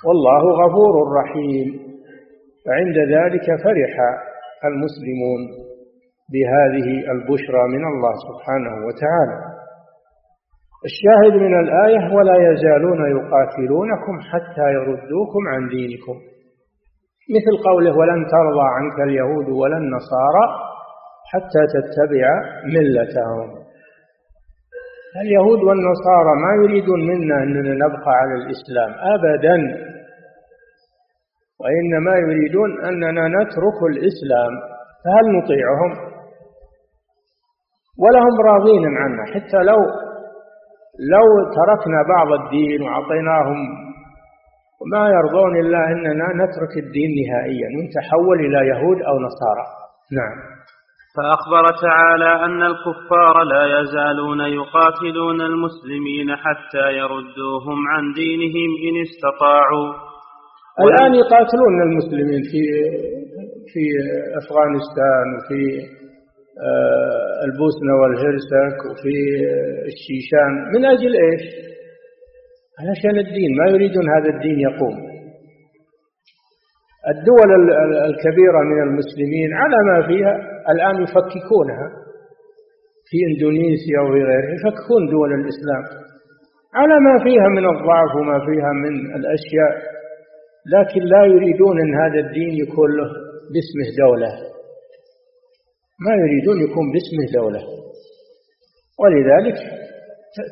والله غفور رحيم. فعند ذلك فرح المسلمون بهذه البشرى من الله سبحانه وتعالى. الشاهد من الآية ولا يزالون يقاتلونكم حتى يردوكم عن دينكم. مثل قوله ولن ترضى عنك اليهود ولا النصارى حتى تتبع ملتهم. اليهود والنصارى ما يريدون منا أننا نبقى على الإسلام أبدا وإنما يريدون أننا نترك الإسلام فهل نطيعهم؟ ولهم راضين عنا حتى لو لو تركنا بعض الدين وأعطيناهم ما يرضون إلا أننا نترك الدين نهائيا ونتحول إلى يهود أو نصارى. نعم. فأخبر تعالى أن الكفار لا يزالون يقاتلون المسلمين حتى يردوهم عن دينهم إن استطاعوا. الآن يقاتلون المسلمين في في أفغانستان وفي البوسنة والهرسك وفي الشيشان. من أجل إيش؟ علشان الدين. ما يريدون هذا الدين يقوم. الدول الكبيرة من المسلمين على ما فيها الآن يفككونها. في إندونيسيا وفي غيرها يفككون دول الإسلام. على ما فيها من الضعف وما فيها من الأشياء. لكن لا يريدون أن هذا الدين يكون له باسمه دولة. ما يريدون يكون باسمه دولة ولذلك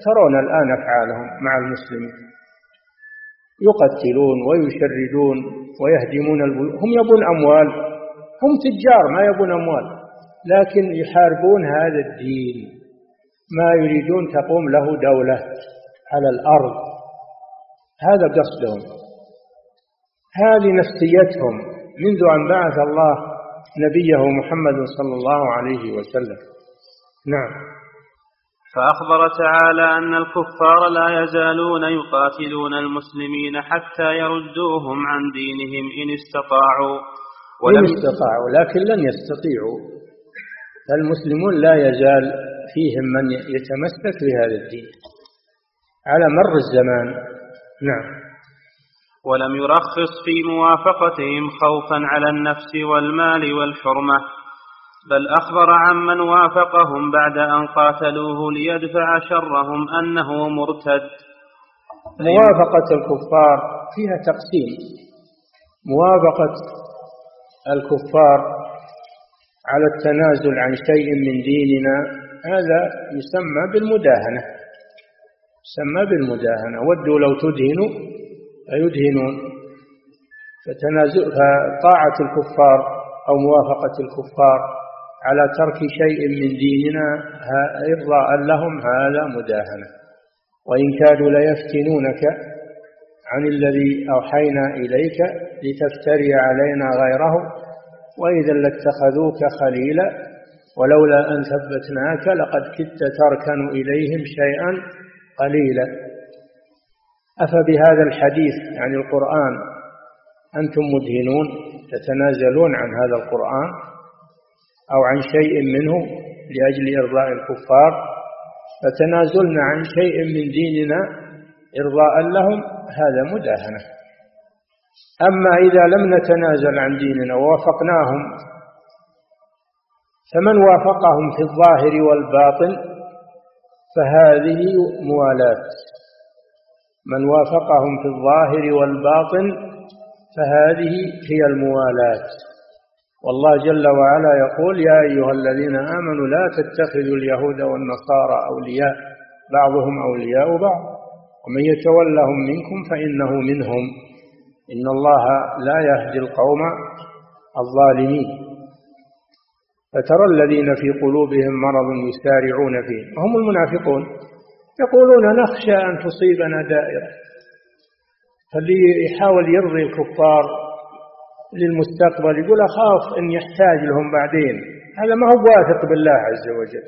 ترون الآن أفعالهم مع المسلمين. يقتلون ويشردون ويهدمون البيوت. هم يبون أموال. هم تجار ما يبون أموال. لكن يحاربون هذا الدين. ما يريدون تقوم له دولة على الأرض. هذا قصدهم. هذه نفسيتهم. منذ أن بعث الله نبيه محمد صلى الله عليه وسلم. نعم. فأخبر تعالى أن الكفار لا يزالون يقاتلون المسلمين حتى يردوهم عن دينهم إن استطاعوا. ولم إن استطاعوا لكن لن يستطيعوا. المسلمون لا يزال فيهم من يتمسك بهذا الدين. على مر الزمان. نعم. ولم يرخص في موافقتهم خوفا على النفس والمال والحرمة بل أخبر عمن وافقهم بعد أن قاتلوه ليدفع شرهم أنه مرتد. موافقة الكفار فيها تقسيم. موافقة الكفار على التنازل عن شيء من ديننا هذا يسمى بالمداهنة. يسمى بالمداهنة. ودوا لو تدهنوا فيدهنون فطاعة الكفار أو موافقة الكفار على ترك شيء من ديننا إرضاء لهم هذا مداهنة. وإن كادوا ليفتنونك عن الذي أوحينا إليك لتفتري علينا غيره وإذا لاتخذوك خليلا ولولا أن ثبتناك لقد كدت تركن إليهم شيئا قليلا. أفبهذا الحديث عن القرآن أنتم مدهنون تتنازلون عن هذا القرآن أو عن شيء منه لأجل إرضاء الكفار؟ فتنازلنا عن شيء من ديننا إرضاء لهم هذا مداهنة. أما إذا لم نتنازل عن ديننا ووافقناهم فمن وافقهم في الظاهر والباطن فهذه موالاة. من وافقهم في الظاهر والباطن فهذه هي الموالاة والله جل وعلا يقول يا أيها الذين آمنوا لا تتخذوا اليهود والنصارى أولياء بعضهم أولياء بعض. ومن يتولهم منكم فإنه منهم. إن الله لا يهدي القوم الظالمين. فترى الذين في قلوبهم مرض يسارعون فيه. هم المنافقون. يقولون نخشى أن تصيبنا دائرة. فاللي يحاول يرضي الكفار للمستقبل يقول أخاف أن يحتاج لهم بعدين. هذا ما هو واثق بالله عز وجل.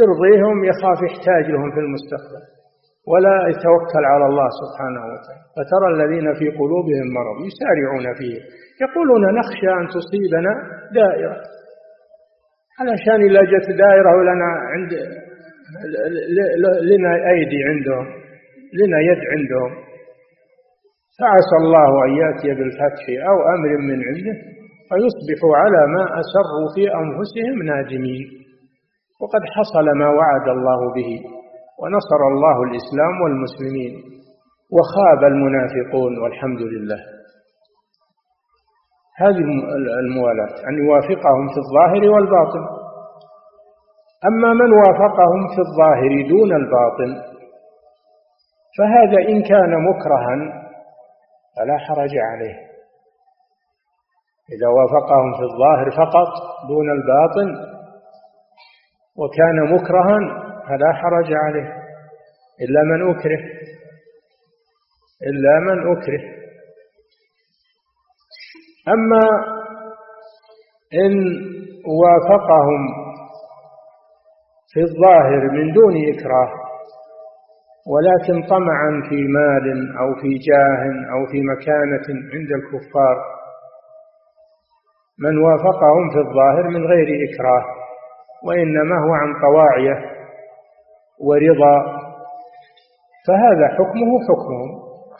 يرضيهم يخاف يحتاج لهم في المستقبل. ولا يتوكل على الله سبحانه وتعالى. فترى الذين في قلوبهم مرض يسارعون فيه. يقولون نخشى أن تصيبنا دائرة. علشان إذا جت دائرة ولنا عند لنا أيدي عندهم لنا يد عندهم. فعسى الله أن يأتي بالفتح أو أمر من عنده فيصبحوا على ما أسروا في أنفسهم نادمين. وقد حصل ما وعد الله به ونصر الله الإسلام والمسلمين وخاب المنافقون والحمد لله. هذه الموالاة أن يوافقهم في الظاهر والباطن. أما من وافقهم في الظاهر دون الباطن فهذا إن كان مكرها فلا حرج عليه. إذا وافقهم في الظاهر فقط دون الباطن وكان مكرها فلا حرج عليه. إلا من أكره إلا من أكره. أما إن وافقهم في الظاهر من دون إكراه ولكن طمعا في مال أو في جاه أو في مكانة عند الكفار. من وافقهم في الظاهر من غير إكراه وإنما هو عن طواعية ورضا. فهذا حكمه حكمهم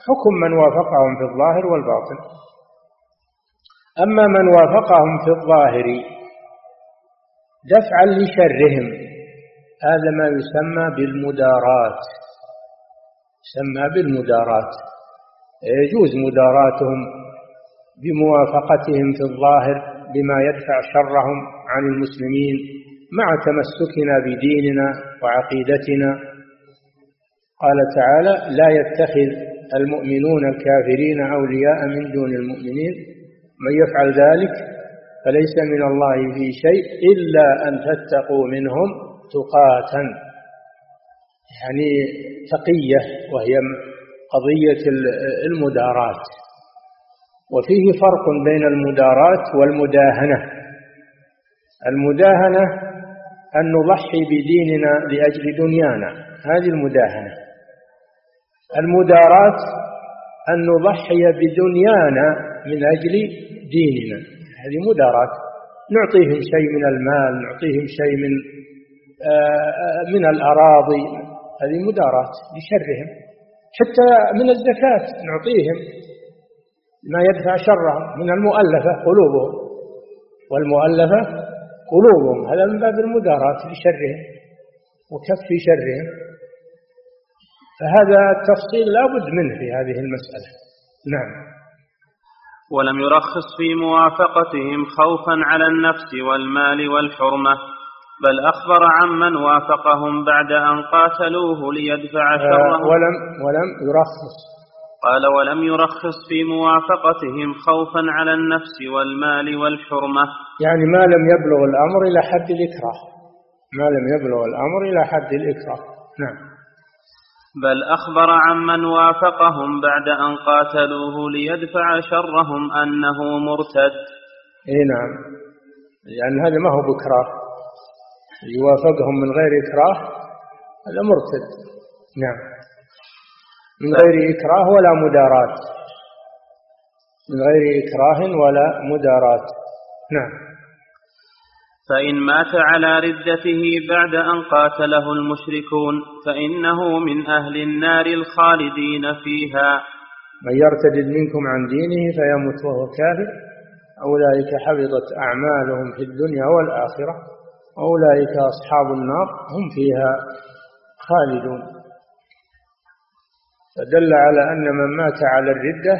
حكم من وافقهم في الظاهر والباطن. أما من وافقهم في الظاهر دفعا لشرهم هذا ما يسمى بالمدارات يسمى بالمدارات. يجوز مداراتهم بموافقتهم في الظاهر بما يدفع شرهم عن المسلمين مع تمسكنا بديننا وعقيدتنا. قال تعالى لا يتخذ المؤمنون الكافرين أولياء من دون المؤمنين. من يفعل ذلك فليس من الله في شيء إلا أن تتقوا منهم تقاتا يعني تقية وهي قضية المدارات. وفيه فرق بين المدارات والمداهنة. المداهنة أن نضحي بديننا لأجل دنيانا. هذه المداهنة. المدارات أن نضحي بدنيانا من أجل ديننا. هذه مدارات. نعطيهم شيء من المال نعطيهم شيء من من الأراضي. هذه مدارات لشرهم. حتى من الزكاة نعطيهم ما يدفع شرهم. من المؤلفة قلوبهم. والمؤلفة قلوبهم. هذا من باب المدارات لشرهم. وكف شرهم. فهذا التفصيل لا بد منه في هذه المسألة. نعم. ولم يرخص في موافقتهم خوفا على النفس والمال والحرمة. بل أخبر عمن وافقهم بعد أن قاتلوه ليدفع شرهم. ولم ولم يرخص. قال ولم يرخص في موافقتهم خوفا على النفس والمال والحرمة. يعني ما لم يبلغ الأمر إلى حد الإكراه. ما لم يبلغ الأمر إلى حد الإكراه. نعم. بل أخبر عمن وافقهم بعد أن قاتلوه ليدفع شرهم أنه مرتد. إي نعم. لأن هذا ما هو بكراه. يوافقهم من غير إكراه هذا مرتد. نعم. من غير إكراه ولا مدارات. من غير إكراه ولا مدارات. نعم. فإن مات على ردته بعد أن قاتله المشركون فإنه من أهل النار الخالدين فيها. من يرتد منكم عن دينه فيمت وهو كافر أولئك حبطت أعمالهم في الدنيا والآخرة. أولئك أصحاب النار هم فيها خالدون. فدل على أن من مات على الردة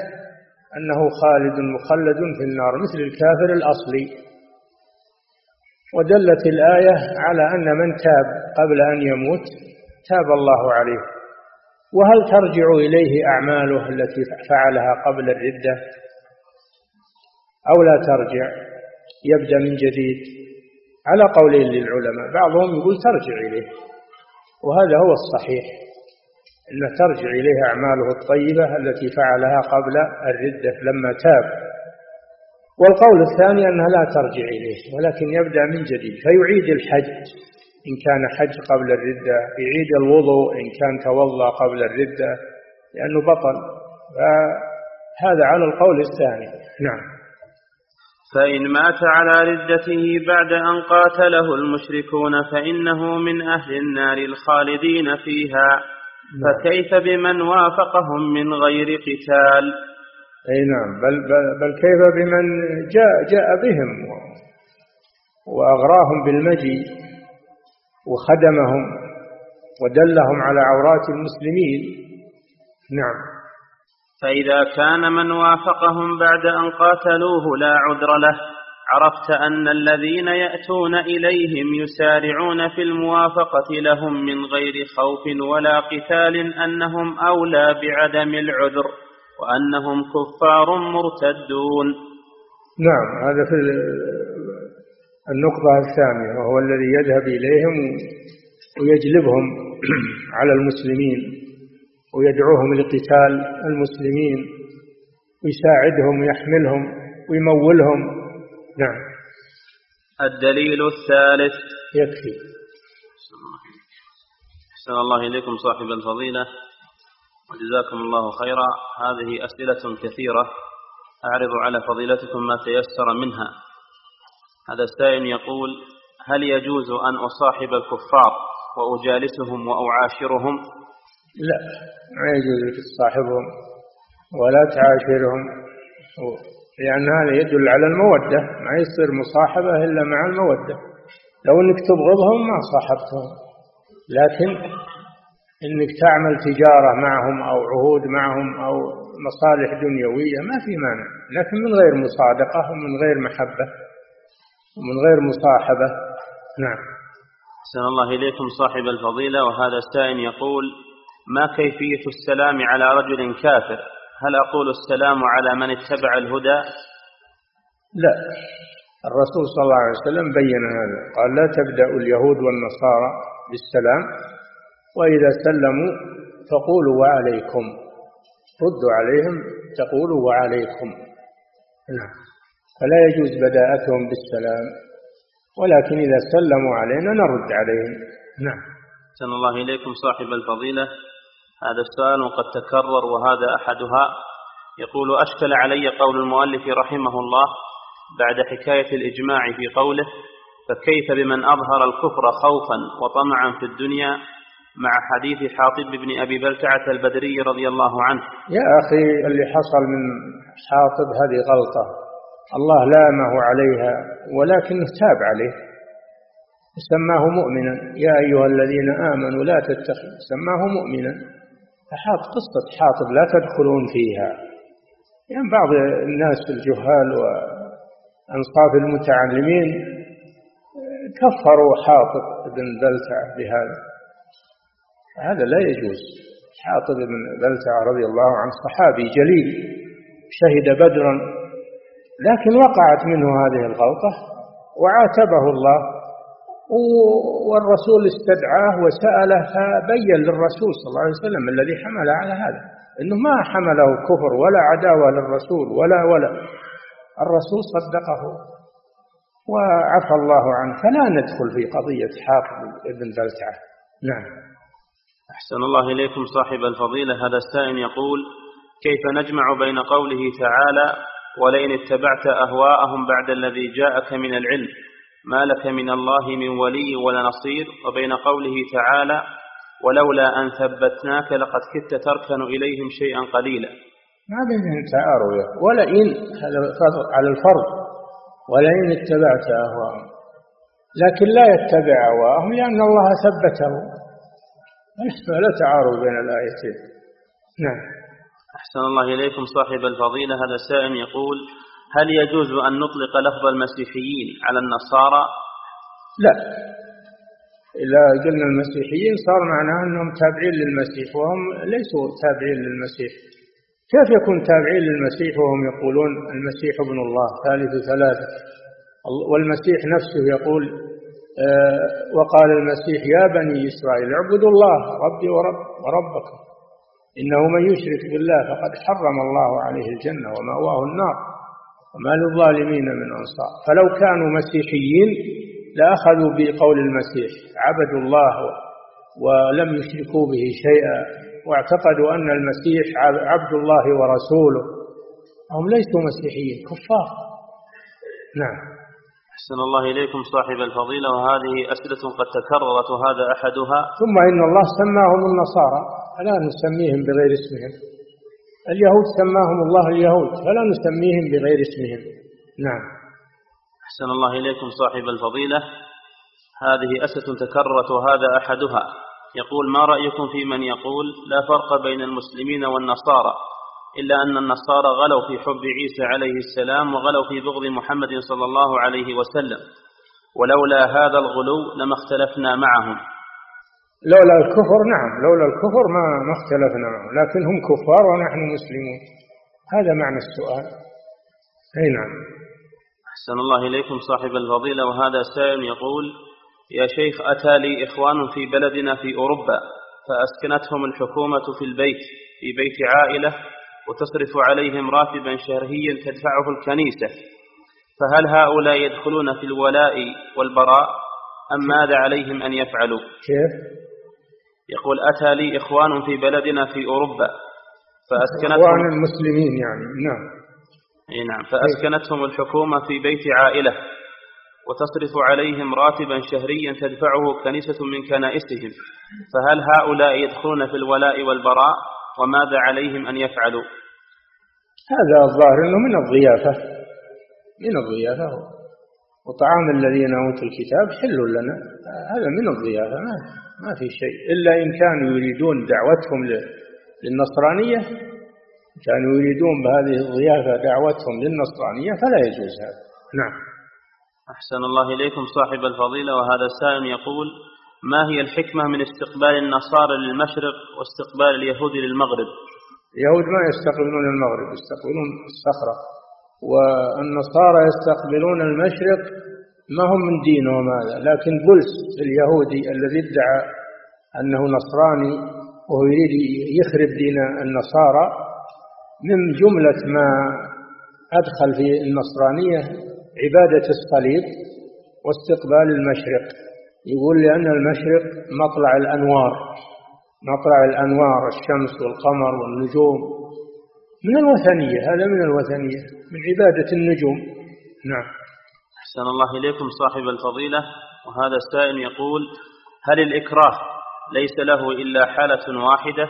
أنه خالد مخلد في النار مثل الكافر الأصلي. ودلت الآية على أن من تاب قبل أن يموت تاب الله عليه. وهل ترجع إليه أعماله التي فعلها قبل الردة؟ أو لا ترجع؟ يبدأ من جديد. على قولين للعلماء بعضهم يقول ترجع إليه وهذا هو الصحيح أنه ترجع إليه أعماله الطيبة التي فعلها قبل الردة لما تاب. والقول الثاني أنها لا ترجع إليه ولكن يبدأ من جديد فيعيد الحج إن كان حج قبل الردة يعيد الوضوء إن كان توضأ قبل الردة لأنه بطل. فهذا على القول الثاني. نعم. فإن مات على ردته بعد أن قاتله المشركون فإنه من أهل النار الخالدين فيها. نعم. فكيف بمن وافقهم من غير قتال؟ أي نعم. بل, بل, بل كيف بمن جاء, جاء بهم وأغراهم بالمجيء وخدمهم ودلهم على عورات المسلمين؟ نعم. فإذا كان من وافقهم بعد أن قاتلوه لا عذر له. عرفت أن الذين يأتون إليهم يسارعون في الموافقة لهم من غير خوف ولا قتال أنهم أولى بعدم العذر وأنهم كفار مرتدون. نعم هذا في النقطة الثانية وهو الذي يذهب إليهم ويجلبهم على المسلمين. ويدعوهم لقتال المسلمين ويساعدهم ويحملهم ويمولهم. نعم. الدليل الثالث. يكفي. أحسن الله إليكم صاحب الفضيلة وجزاكم الله خيرا. هذه أسئلة كثيرة أعرض على فضيلتكم ما تيسر منها. هذا السائل يقول هل يجوز أن أصاحب الكفار وأجالسهم وأعاشرهم؟ لا ما يجوز تصاحبهم ولا تعاشرهم. لأن هذا يدل على المودة ما يصير مصاحبة إلا مع المودة. لو أنك تبغضهم ما صاحبتهم لكن إنك تعمل تجارة معهم أو عهود معهم أو مصالح دنيوية ما في مانع. لكن من غير مصادقة ومن غير محبة ومن غير مصاحبة. نعم. أحسن الله إليكم صاحب الفضيلة وهذا السائل يقول ما كيفية السلام على رجل كافر؟ هل أقول السلام على من اتبع الهدى؟ لا. الرسول صلى الله عليه وسلم بين هذا. قال لا تبدأ اليهود والنصارى بالسلام وإذا سلموا فقولوا وعليكم. ردوا عليهم تقولوا وعليكم. نعم. فلا يجوز بداءتهم بالسلام ولكن إذا سلموا علينا نرد عليهم. نعم. سن الله إليكم صاحب الفضيلة. هذا السؤال وقد تكرر وهذا أحدها. يقول أشكل علي قول المؤلف رحمه الله بعد حكاية الإجماع في قوله فكيف بمن أظهر الكفر خوفا وطمعا في الدنيا مع حديث حاطب بن أبي بلتعة البدري رضي الله عنه؟ يا أخي اللي حصل من حاطب هذه غلطة الله لامه عليها ولكنه تاب عليه. سماه مؤمنا. يا أيها الذين آمنوا لا تتخذوا سماه مؤمنا. فحاط قصة حاطب لا تدخلون فيها. يعني بعض الناس الجهال وأنصاف المتعلمين كفروا حاطب بن بلتعة بهذا. هذا لا يجوز. حاطب بن بلتع رضي الله عنه صحابي جليل شهد بدرا لكن وقعت منه هذه الغلطة وعاتبه الله. والرسول استدعاه وسأله فبين للرسول صلى الله عليه وسلم الذي حمل على هذا إنه ما حمله كفر ولا عداوة للرسول ولا ولا. الرسول صدقه وعفى الله عنه فلا ندخل في قضية حافظ ابن بلتعة. نعم. أحسن الله إليكم صاحب الفضيلة. هذا السائل يقول كيف نجمع بين قوله تعالى ولئن اتبعت أهواءهم بعد الذي جاءك من العلم ما لك من الله من ولي ولا نصير وبين قوله تعالى ولولا أن ثبتناك لقد كدت تركن إليهم شيئا قليلا. ما بين تعارض ولئن هذا على الفرض ولئن اتبعت أهواءهم. لكن لا يتبع أهواءهم لأن الله ثبته. فلا تعارض بين الآيتين. نعم. أحسن الله إليكم صاحب الفضيلة. هذا سائل يقول هل يجوز أن نطلق لفظ المسيحيين على النصارى؟ لا. إذا قلنا المسيحيين صار معناه أنهم تابعين للمسيح وهم ليسوا تابعين للمسيح. كيف يكون تابعين للمسيح وهم يقولون المسيح ابن الله؟ ثالث ثلاثة. والمسيح نفسه يقول آه، وقال المسيح يا بني إسرائيل اعبدوا الله ربي ورب وربكم إنه من يشرك بالله فقد حرم الله عليه الجنة ومأواه النار. وما للظالمين من أنصار. فلو كانوا مسيحيين لأخذوا بقول المسيح عبدوا الله ولم يشركوا به شيئا واعتقدوا أن المسيح عبد الله ورسوله. هم ليسوا مسيحيين كفار. نعم. أحسن الله إليكم صاحب الفضيلة وهذه أسئلة قد تكررت وهذا أحدها. ثم إن الله سماهم النصارى. فلا نسميهم بغير اسمهم؟ اليهود سماهم الله اليهود فلا نسميهم بغير اسمهم. نعم. أحسن الله إليكم صاحب الفضيلة. هذه أسئلة تكررت وهذا أحدها. يقول ما رأيكم في من يقول لا فرق بين المسلمين والنصارى إلا أن النصارى غلوا في حب عيسى عليه السلام وغلوا في بغض محمد صلى الله عليه وسلم ولولا هذا الغلو لما اختلفنا معهم لولا الكفر نعم لولا الكفر ما ما اختلفنا معهم لكن هم كفار ونحن مسلمون. هذا معنى السؤال. أي نعم. أحسن الله إليكم صاحب الفضيلة وهذا سائل يقول يا شيخ أتى لي إخوان في بلدنا في أوروبا فأسكنتهم الحكومة في البيت في بيت عائلة وتصرف عليهم راتبا شهريا تدفعه الكنيسة. فهل هؤلاء يدخلون في الولاء والبراء أم ماذا عليهم أن يفعلوا؟ كيف؟ يقول أتى لي إخوان في بلدنا في أوروبا فأسكنتهم إخوان المسلمين يعني نعم. أي نعم فأسكنتهم الحكومة في بيت عائلة وتصرف عليهم راتبا شهريا تدفعه كنيسة من كنائسهم فهل هؤلاء يدخلون في الولاء والبراء؟ وماذا عليهم أن يفعلوا؟ هذا الظاهر أنه من الضيافة من الضيافة وطعام الذين أوتوا الكتاب حل لنا. هذا من الضيافة ما, ما في شيء. إلا إن كانوا يريدون دعوتهم للنصرانية كانوا يريدون بهذه الضيافة دعوتهم للنصرانية فلا يجوز هذا. نعم. أحسن الله إليكم صاحب الفضيلة وهذا السائل يقول ما هي الحكمة من استقبال النصارى للمشرق واستقبال اليهود للمغرب؟ اليهود ما يستقبلون المغرب يستقبلون الصخرة. والنصارى يستقبلون المشرق ما هم من دينهم هذا لكن بولس اليهودي الذي ادعى أنه نصراني وهو يريد يخرب دين النصارى من جملة ما أدخل في النصرانية عبادة الصليب واستقبال المشرق. يقول لأن المشرق مطلع الأنوار مطلع الأنوار الشمس والقمر والنجوم. من الوثنية هذا من الوثنية من عبادة النجوم. نعم. أحسن الله إليكم صاحب الفضيلة. وهذا السائل يقول هل الإكراه ليس له إلا حالة واحدة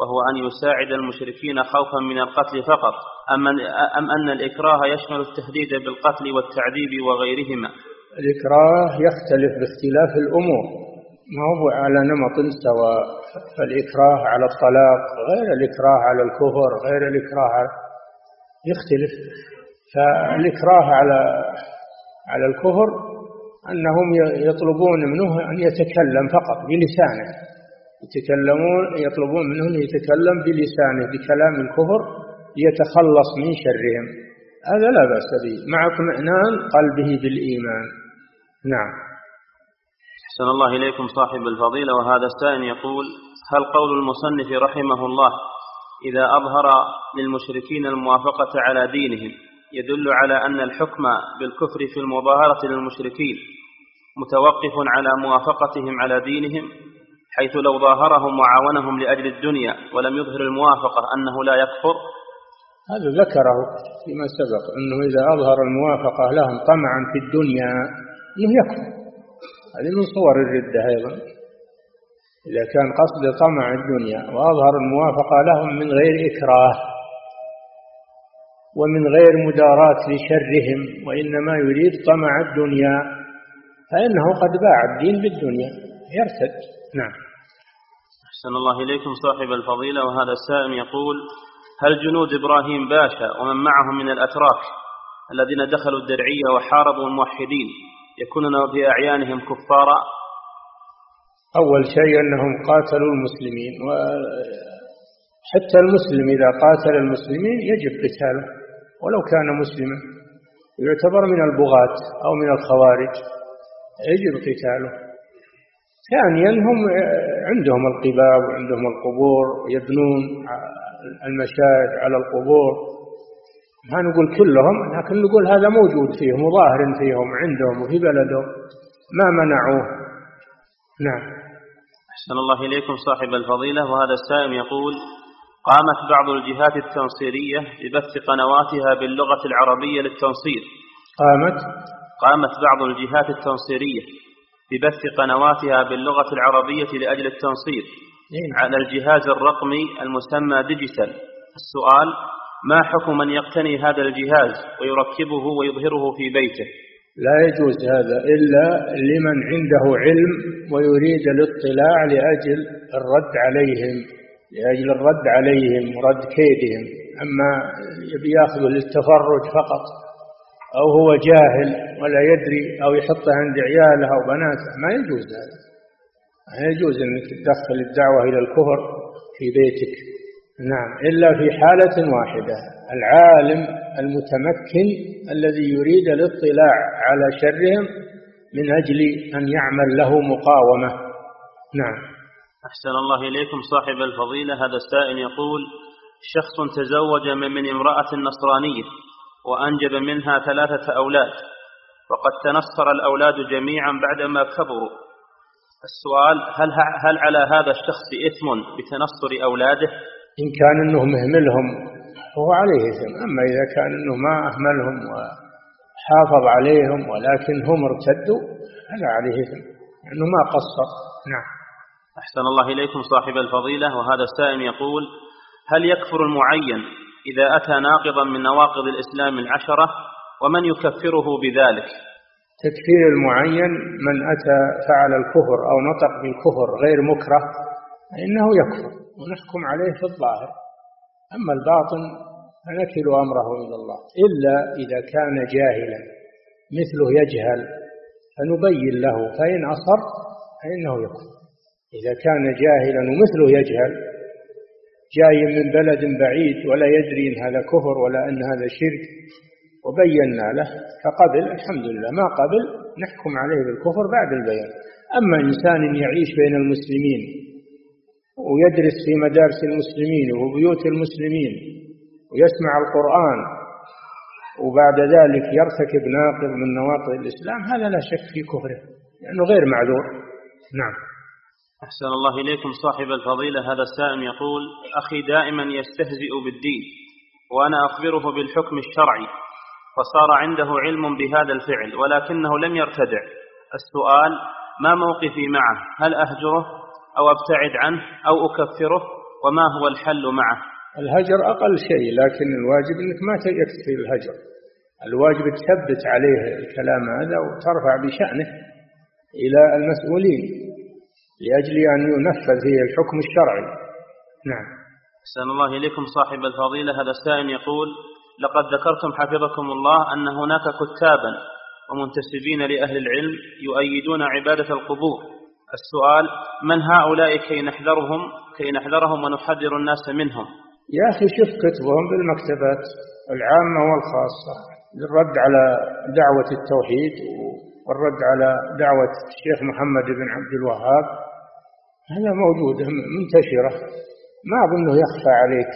وهو أن يساعد المشركين خوفا من القتل فقط أم أن, أم أن الإكراه يشمل التهديد بالقتل والتعذيب وغيرهما؟ الإكراه يختلف باختلاف الأمور. ما هو على نمط سواء فالإكراه على الطلاق غير الإكراه على الكفر غير الإكراه على يختلف. فالإكراه على على الكفر أنهم يطلبون منه أن يتكلم فقط بلسانه. يتكلمون يطلبون منه أن يتكلم بلسانه بكلام الكفر ليتخلص من شرهم. هذا لا بأس به. مع اطمئنان قلبه بالإيمان. نعم. أحسن الله إليكم صاحب الفضيلة. وهذا السائل يقول هل قول المصنف رحمه الله إذا أظهر للمشركين الموافقة على دينهم يدل على أن الحكم بالكفر في المظاهرة للمشركين متوقف على موافقتهم على دينهم حيث لو ظاهرهم وعاونهم لأجل الدنيا ولم يظهر الموافقة أنه لا يكفر؟ هذا ذكره فيما سبق أنه إذا أظهر الموافقة لهم طمعا في الدنيا أنه يكفر. هذه من صور الردة أيضا. إذا كان قصد طمع الدنيا وأظهر الموافقة لهم من غير إكراه ومن غير مداراة لشرهم وإنما يريد طمع الدنيا فإنه قد باع الدين بالدنيا. يرتد. نعم. أحسن الله إليكم صاحب الفضيلة وهذا السائل يقول هل جنود إبراهيم باشا ومن معه من الأتراك الذين دخلوا الدرعية وحاربوا الموحدين يكونون في أعيانهم كفارا. أول شيء أنهم قاتلوا المسلمين وحتى المسلم إذا قاتل المسلمين يجب قتاله ولو كان مسلما. يعتبر من البغاة أو من الخوارج يجب قتاله. ثانيا هم عندهم القباب وعندهم القبور يبنون المشاهد على القبور. ما نقول كلهم لكن نقول هذا موجود فيهم وظاهر فيهم عندهم وفي بلدهم. ما منعوه؟ نعم. أحسن الله إليكم صاحب الفضيلة. وهذا السائل يقول قامت بعض الجهات التنصيرية ببث قنواتها باللغة العربية للتنصير. قامت؟ قامت بعض الجهات التنصيرية ببث قنواتها باللغة العربية لأجل التنصير. إيه. على الجهاز الرقمي المسمى ديجيتال. السؤال ما حكم من يقتني هذا الجهاز ويركبه ويظهره في بيته؟ لا يجوز هذا إلا لمن عنده علم ويريد الاطلاع لأجل الرد عليهم لأجل الرد عليهم ورد كيدهم. أما يبي ياخذه للتفرج فقط أو هو جاهل ولا يدري أو يحطه عند عياله أو بناته ما يجوز هذا. ما يجوز أنك تدخل الدعوة إلى الكفر في بيتك. نعم إلا في حالة واحدة العالم المتمكن الذي يريد الاطلاع على شرهم من أجل أن يعمل له مقاومة. نعم. أحسن الله إليكم صاحب الفضيلة. هذا السائل يقول شخص تزوج من, من امرأة نصرانية وأنجب منها ثلاثة أولاد وقد تنصر الأولاد جميعا بعدما كبروا. السؤال هل, هل على هذا الشخص إثم بتنصر أولاده؟ إن كان أنه مهملهم فهو عليه إثم أما إذا كان أنه ما أهملهم وحافظ عليهم ولكن هم ارتدوا هذا عليه إثم لأنه ما قصر. نعم. أحسن الله إليكم صاحب الفضيلة وهذا السائل يقول هل يكفر المعين إذا أتى ناقضا من نواقض الإسلام العشرة؟ ومن يكفره بذلك؟ تكفير المعين من أتى فعل الكفر أو نطق بالكفر غير مكره فإنه يكفر. ونحكم عليه في الظاهر. أما الباطن فنكل أمره إلى الله. إلا إذا كان جاهلا مثله يجهل فنبين له فإن أصر فإنه يكفر. إذا كان جاهلا ومثله يجهل جاي من بلد بعيد ولا يدري إن هذا كفر ولا أن هذا شرك وبينا له فقبل الحمد لله. ما قبل نحكم عليه بالكفر بعد البيان. أما إنسان يعيش بين المسلمين ويدرس في مدارس المسلمين وبيوت المسلمين ويسمع القرآن وبعد ذلك يرتكب ناقض من نواقض الإسلام هذا لا شك في كفره لأنه غير معذور. نعم. أحسن الله إليكم صاحب الفضيلة هذا السائل يقول أخي دائما يستهزئ بالدين وأنا أخبره بالحكم الشرعي فصار عنده علم بهذا الفعل ولكنه لم يرتدع. السؤال ما موقفي معه؟ هل أهجره؟ أو أبتعد عنه أو أكفره وما هو الحل معه. الهجر أقل شيء لكن الواجب أنك ما يكفي الهجر. الواجب تثبت عليه الكلام هذا وترفع بشأنه إلى المسؤولين لأجل أن ينفذ فيه الحكم الشرعي. نعم. أحسن الله إليكم صاحب الفضيلة. هذا السائل يقول لقد ذكرتم حفظكم الله أن هناك كتابا ومنتسبين لأهل العلم يؤيدون عبادة القبور السؤال من هؤلاء كي نحذرهم كي نحذرهم ونحذر الناس منهم؟ يا أخي شوف كتبهم بالمكتبات العامة والخاصة للرد على دعوة التوحيد والرد على دعوة الشيخ محمد بن عبد الوهاب. هذا موجودة منتشرة. ما أظنه يخفى عليك.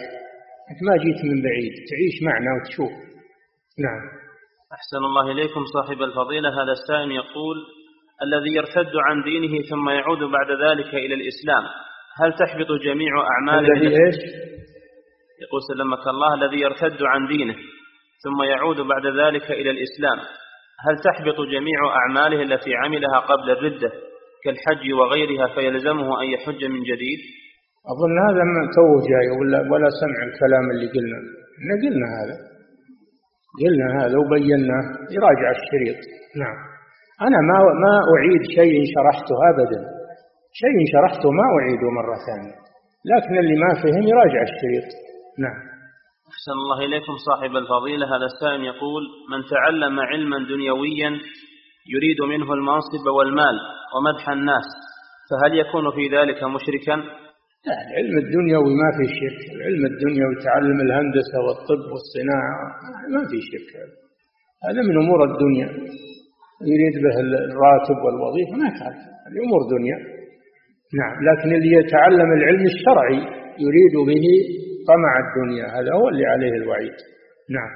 أنت ما جيت من بعيد تعيش معنا وتشوف. نعم. أحسن الله إليكم صاحب الفضيلة. هذا السائل يقول الذي يرتد عن دينه ثم يعود بعد ذلك إلى الإسلام. هل تحبط جميع أعماله الذي إيش؟ يقول سلمك الله الذي يرتد عن دينه ثم يعود بعد ذلك إلى الإسلام. هل تحبط جميع أعماله التي عملها قبل الردة كالحج وغيرها فيلزمه أن يحج من جديد؟ أظن هذا ما توه جاي ولا, ولا سمع الكلام اللي قلنا. قلنا هذا. قلنا هذا وبيناه. يراجع الشريط. نعم. أنا ما ما أعيد شيء شرحته أبدا. شيء شرحته ما أعيده مرة ثانية. لكن اللي ما فهم يراجع الشريط. نعم. أحسن الله إليكم صاحب الفضيلة. هذا السائل يقول من تعلم علما دنيويا يريد منه المنصب والمال ومدح الناس فهل يكون في ذلك مشركا؟ لا العلم الدنيوي ما في شرك العلم الدنيوي تعلم الهندسة والطب والصناعة ما في شرك هذا من أمور الدنيا. يريد به الراتب والوظيفة ما تعرف هذه أمور دنيا. نعم. لكن اللي يتعلم العلم الشرعي يريد به طمع الدنيا. هذا هو اللي عليه الوعيد. نعم.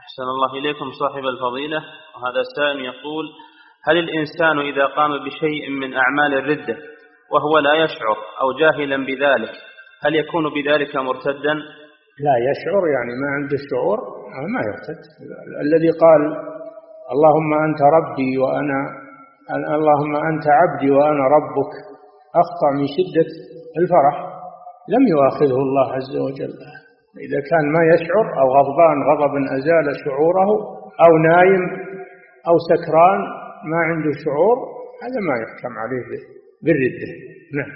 أحسن الله إليكم صاحب الفضيلة. وهذا سائل يقول هل الإنسان إذا قام بشيء من أعمال الردة وهو لا يشعر أو جاهلا بذلك هل يكون بذلك مرتدا؟ لا يشعر يعني ما عنده شعور ما يرتد. الذي قال اللهم أنت ربي وأنا اللهم أنت عبدي وأنا ربك. أخطأ من شدة الفرح لم يؤاخذه الله عز وجل. إذا كان ما يشعر أو غضبان غضبا أزال شعوره أو نايم أو سكران ما عنده شعور هذا ما يحكم عليه بالردة نعم.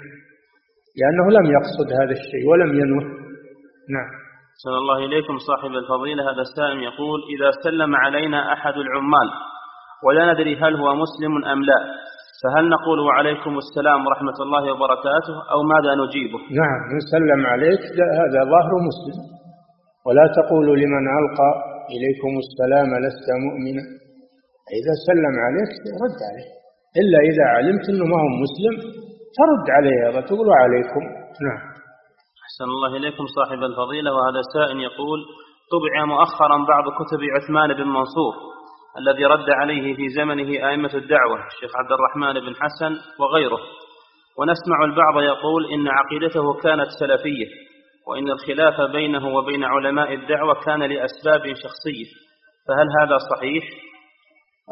لأنه لم يقصد هذا الشيء ولم ينوه. نعم. صلى الله إليكم صاحب الفضيلة. هذا السائل يقول إذا سلم علينا أحد العمال ولا ندري هل هو مسلم أم لا فهل نقول وعليكم السلام ورحمة الله وبركاته أو ماذا نجيبه؟ نعم من سلم عليك هذا ظاهر مسلم. ولا تقولوا لمن ألقى إليكم السلام لست مؤمنا. إذا سلم عليك رد عليه. إلا إذا علمت أنه ما هو مسلم ترد عليه وتقول عليكم نعم. أحسن الله إليكم صاحب الفضيلة وهذا سائل يقول طبع مؤخرا بعض كتب عثمان بن منصور الذي رد عليه في زمنه أئمة الدعوة الشيخ عبد الرحمن بن حسن وغيره ونسمع البعض يقول إن عقيدته كانت سلفية وإن الخلاف بينه وبين علماء الدعوة كان لأسباب شخصية فهل هذا صحيح؟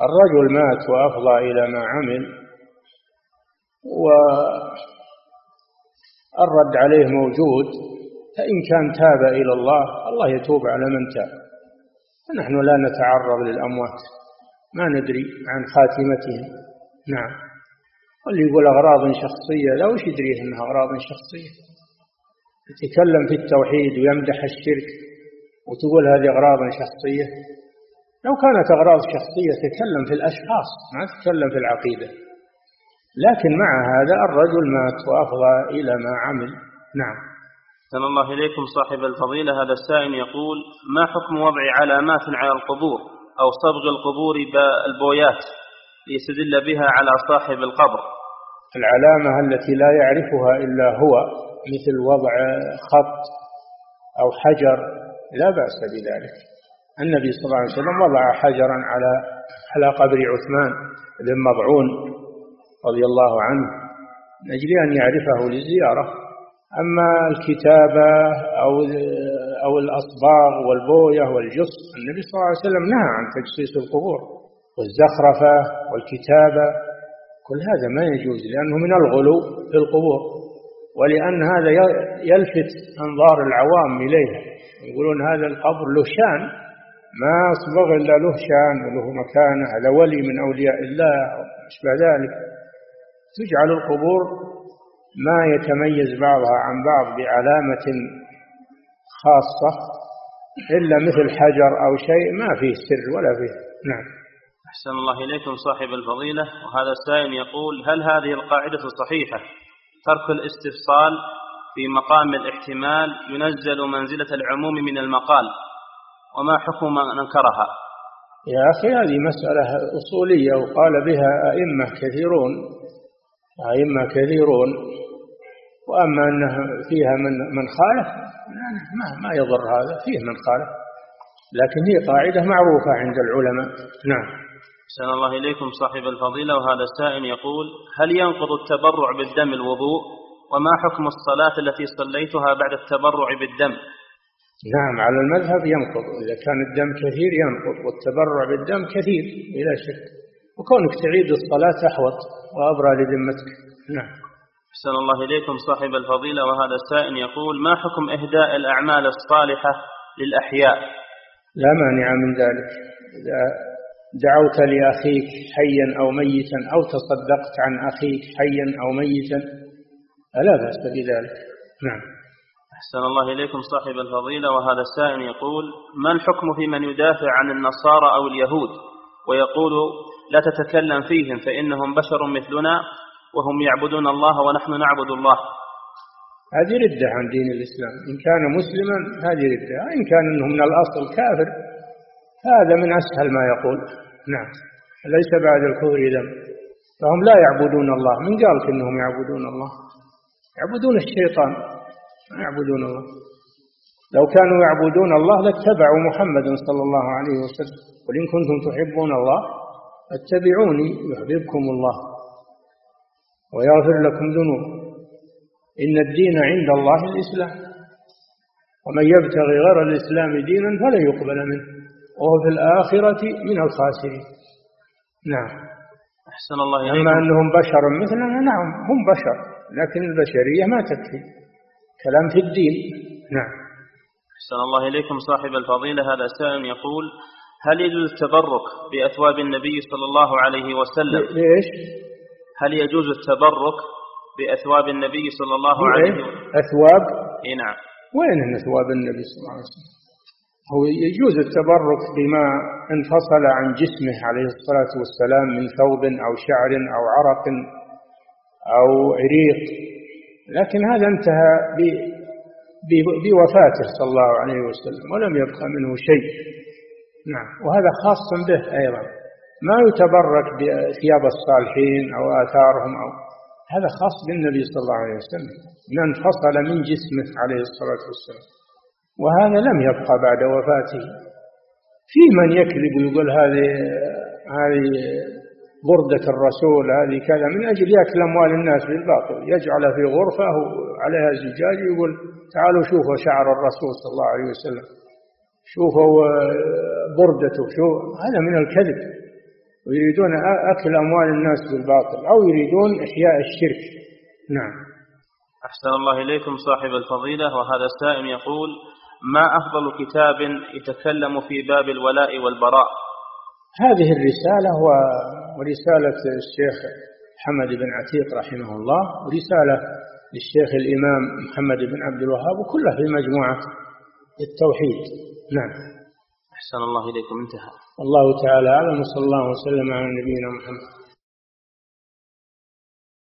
الرجل مات وأفضى إلى ما عمل والرد عليه موجود فإن كان تاب إلى الله الله يتوب على من تاب. فنحن لا نتعرض للأموات ما ندري عن خاتمتهم. نعم. واللي يقول أغراض شخصية لا وش يدريه أنها أغراض شخصية؟ يتكلم في التوحيد ويمدح الشرك وتقول هذه أغراض شخصية. لو كانت أغراض شخصية تكلم في الأشخاص ما تتكلم في العقيدة. لكن مع هذا الرجل مات وأفضى إلى ما عمل. نعم. أحسن الله إليكم صاحب الفضيلة. هذا السائل يقول ما حكم وضع علامات على القبور أو صبغ القبور بالبويات ليستدل بها على صاحب القبر؟ العلامة التي لا يعرفها إلا هو مثل وضع خط أو حجر. لا بأس بذلك. النبي صلى الله عليه وسلم وضع حجرا على على قبر عثمان بن مضعون. رضي الله عنه من أجل أن يعرفه للزيارة أما الكتابة أو أو الأصباغ والبوية والجص النبي صلى الله عليه وسلم نهى عن تجسيس القبور والزخرفة والكتابة. كل هذا ما يجوز لأنه من الغلو في القبور ولأن هذا يلفت أنظار العوام إليه يقولون هذا القبر له شان ما أصبغ إلا له شان وله مكانة هذا ولي من أولياء الله أشبه ذلك. تجعل القبور ما يتميز بعضها عن بعض بعلامة خاصة إلا مثل حجر أو شيء ما فيه سر ولا فيه. نعم. أحسن الله إليكم صاحب الفضيلة. وهذا السائل يقول هل هذه القاعدة صحيحة؟ ترك الاستفصال في مقام الاحتمال ينزل منزلة العموم من المقال وما حكم من أنكرها؟ يا أخي هذه مسألة أصولية وقال بها أئمة كثيرون. أئمة كثيرون وأما أنه فيها من من خالف ما ما يضر هذا فيه من خالف. لكن هي قاعدة معروفة عند العلماء. نعم. أحسن الله إليكم صاحب الفضيلة وهذا السائل يقول هل ينقض التبرع بالدم الوضوء؟ وما حكم الصلاة التي صليتها بعد التبرع بالدم؟ نعم على المذهب ينقض. إذا كان الدم كثير ينقض والتبرع بالدم كثير بلا شك. وكونك تعيد الصلاة أحوط وأبرى لذمتك. نعم. أحسن الله إليكم صاحب الفضيلة وهذا السائل يقول ما حكم إهداء الأعمال الصالحة للأحياء؟ لا مانع من ذلك. إذا دعوت لأخيك حيا أو ميتا أو تصدقت عن أخيك حيا أو ميتا فلا بأس بذلك. نعم. أحسن الله إليكم صاحب الفضيلة وهذا السائل يقول ما الحكم في من يدافع عن النصارى أو اليهود؟ ويقول لا تتكلم فيهم فإنهم بشر مثلنا وهم يعبدون الله ونحن نعبد الله. هذه ردة عن دين الإسلام. إن كان مسلما هذه ردة. إن كان أنه من الأصل كافر هذا من أسهل ما يقول. نعم. ليس بعد الكفر ذنب فهم لا يعبدون الله. من قال إنهم يعبدون الله؟ يعبدون الشيطان. ما يعبدون الله. لو كانوا يعبدون الله لاتبعوا محمدا صلى الله عليه وسلم. قل إن كنتم تحبون الله فاتبعوني يحببكم الله ويغفر لكم ذنوب. إن الدين عند الله الإسلام. ومن يبتغي غير الإسلام دينا فلن يقبل منه. وهو في الآخرة من الخاسرين. نعم. أحسن الله إليكم. أما أنهم بشر مثلنا نعم هم بشر لكن البشرية ما تكفي. كلام في الدين. نعم. أحسن الله إليكم صاحب الفضيلة. هذا سائل يقول هل يجوز التبرك بأثواب النبي صلى الله عليه وسلم؟ ليش؟ هل يجوز التبرك بأثواب النبي صلى الله عليه وسلم؟ أثواب؟ إي نعم. وين أثواب النبي صلى الله عليه وسلم؟ هو يجوز التبرك بما انفصل عن جسمه عليه الصلاة والسلام من ثوب أو شعر أو عرق أو عريق. لكن هذا انتهى بوفاته صلى الله عليه وسلم ولم يبقى منه شيء. نعم. وهذا خاص به أيضا. ما يتبرك بثياب الصالحين أو آثارهم أو هذا خاص بالنبي صلى الله عليه وسلم. من انفصل من جسمه عليه الصلاة والسلام. وهذا لم يبقى بعد وفاته. في من يكذب ويقول هذه هذه بردة الرسول هذه كذا من أجل يأكل أموال الناس بالباطل. يجعل في غرفة عليها زجاج يقول تعالوا شوفوا شعر الرسول صلى الله عليه وسلم. شوفوا بردته شو هذا من الكذب. ويريدون أكل أموال الناس بالباطل أو يريدون إحياء الشرك. نعم. أحسن الله إليكم صاحب الفضيلة وهذا السائل يقول ما أفضل كتاب يتكلم في باب الولاء والبراء؟ هذه الرسالة ورسالة الشيخ محمد بن عتيق رحمه الله ورسالة للشيخ الإمام محمد بن عبد الوهاب وكلها في مجموعة التوحيد نعم. أحسن الله إليكم. انتهى. الله تعالى أعلم وصلى الله وسلم على نبينا محمد.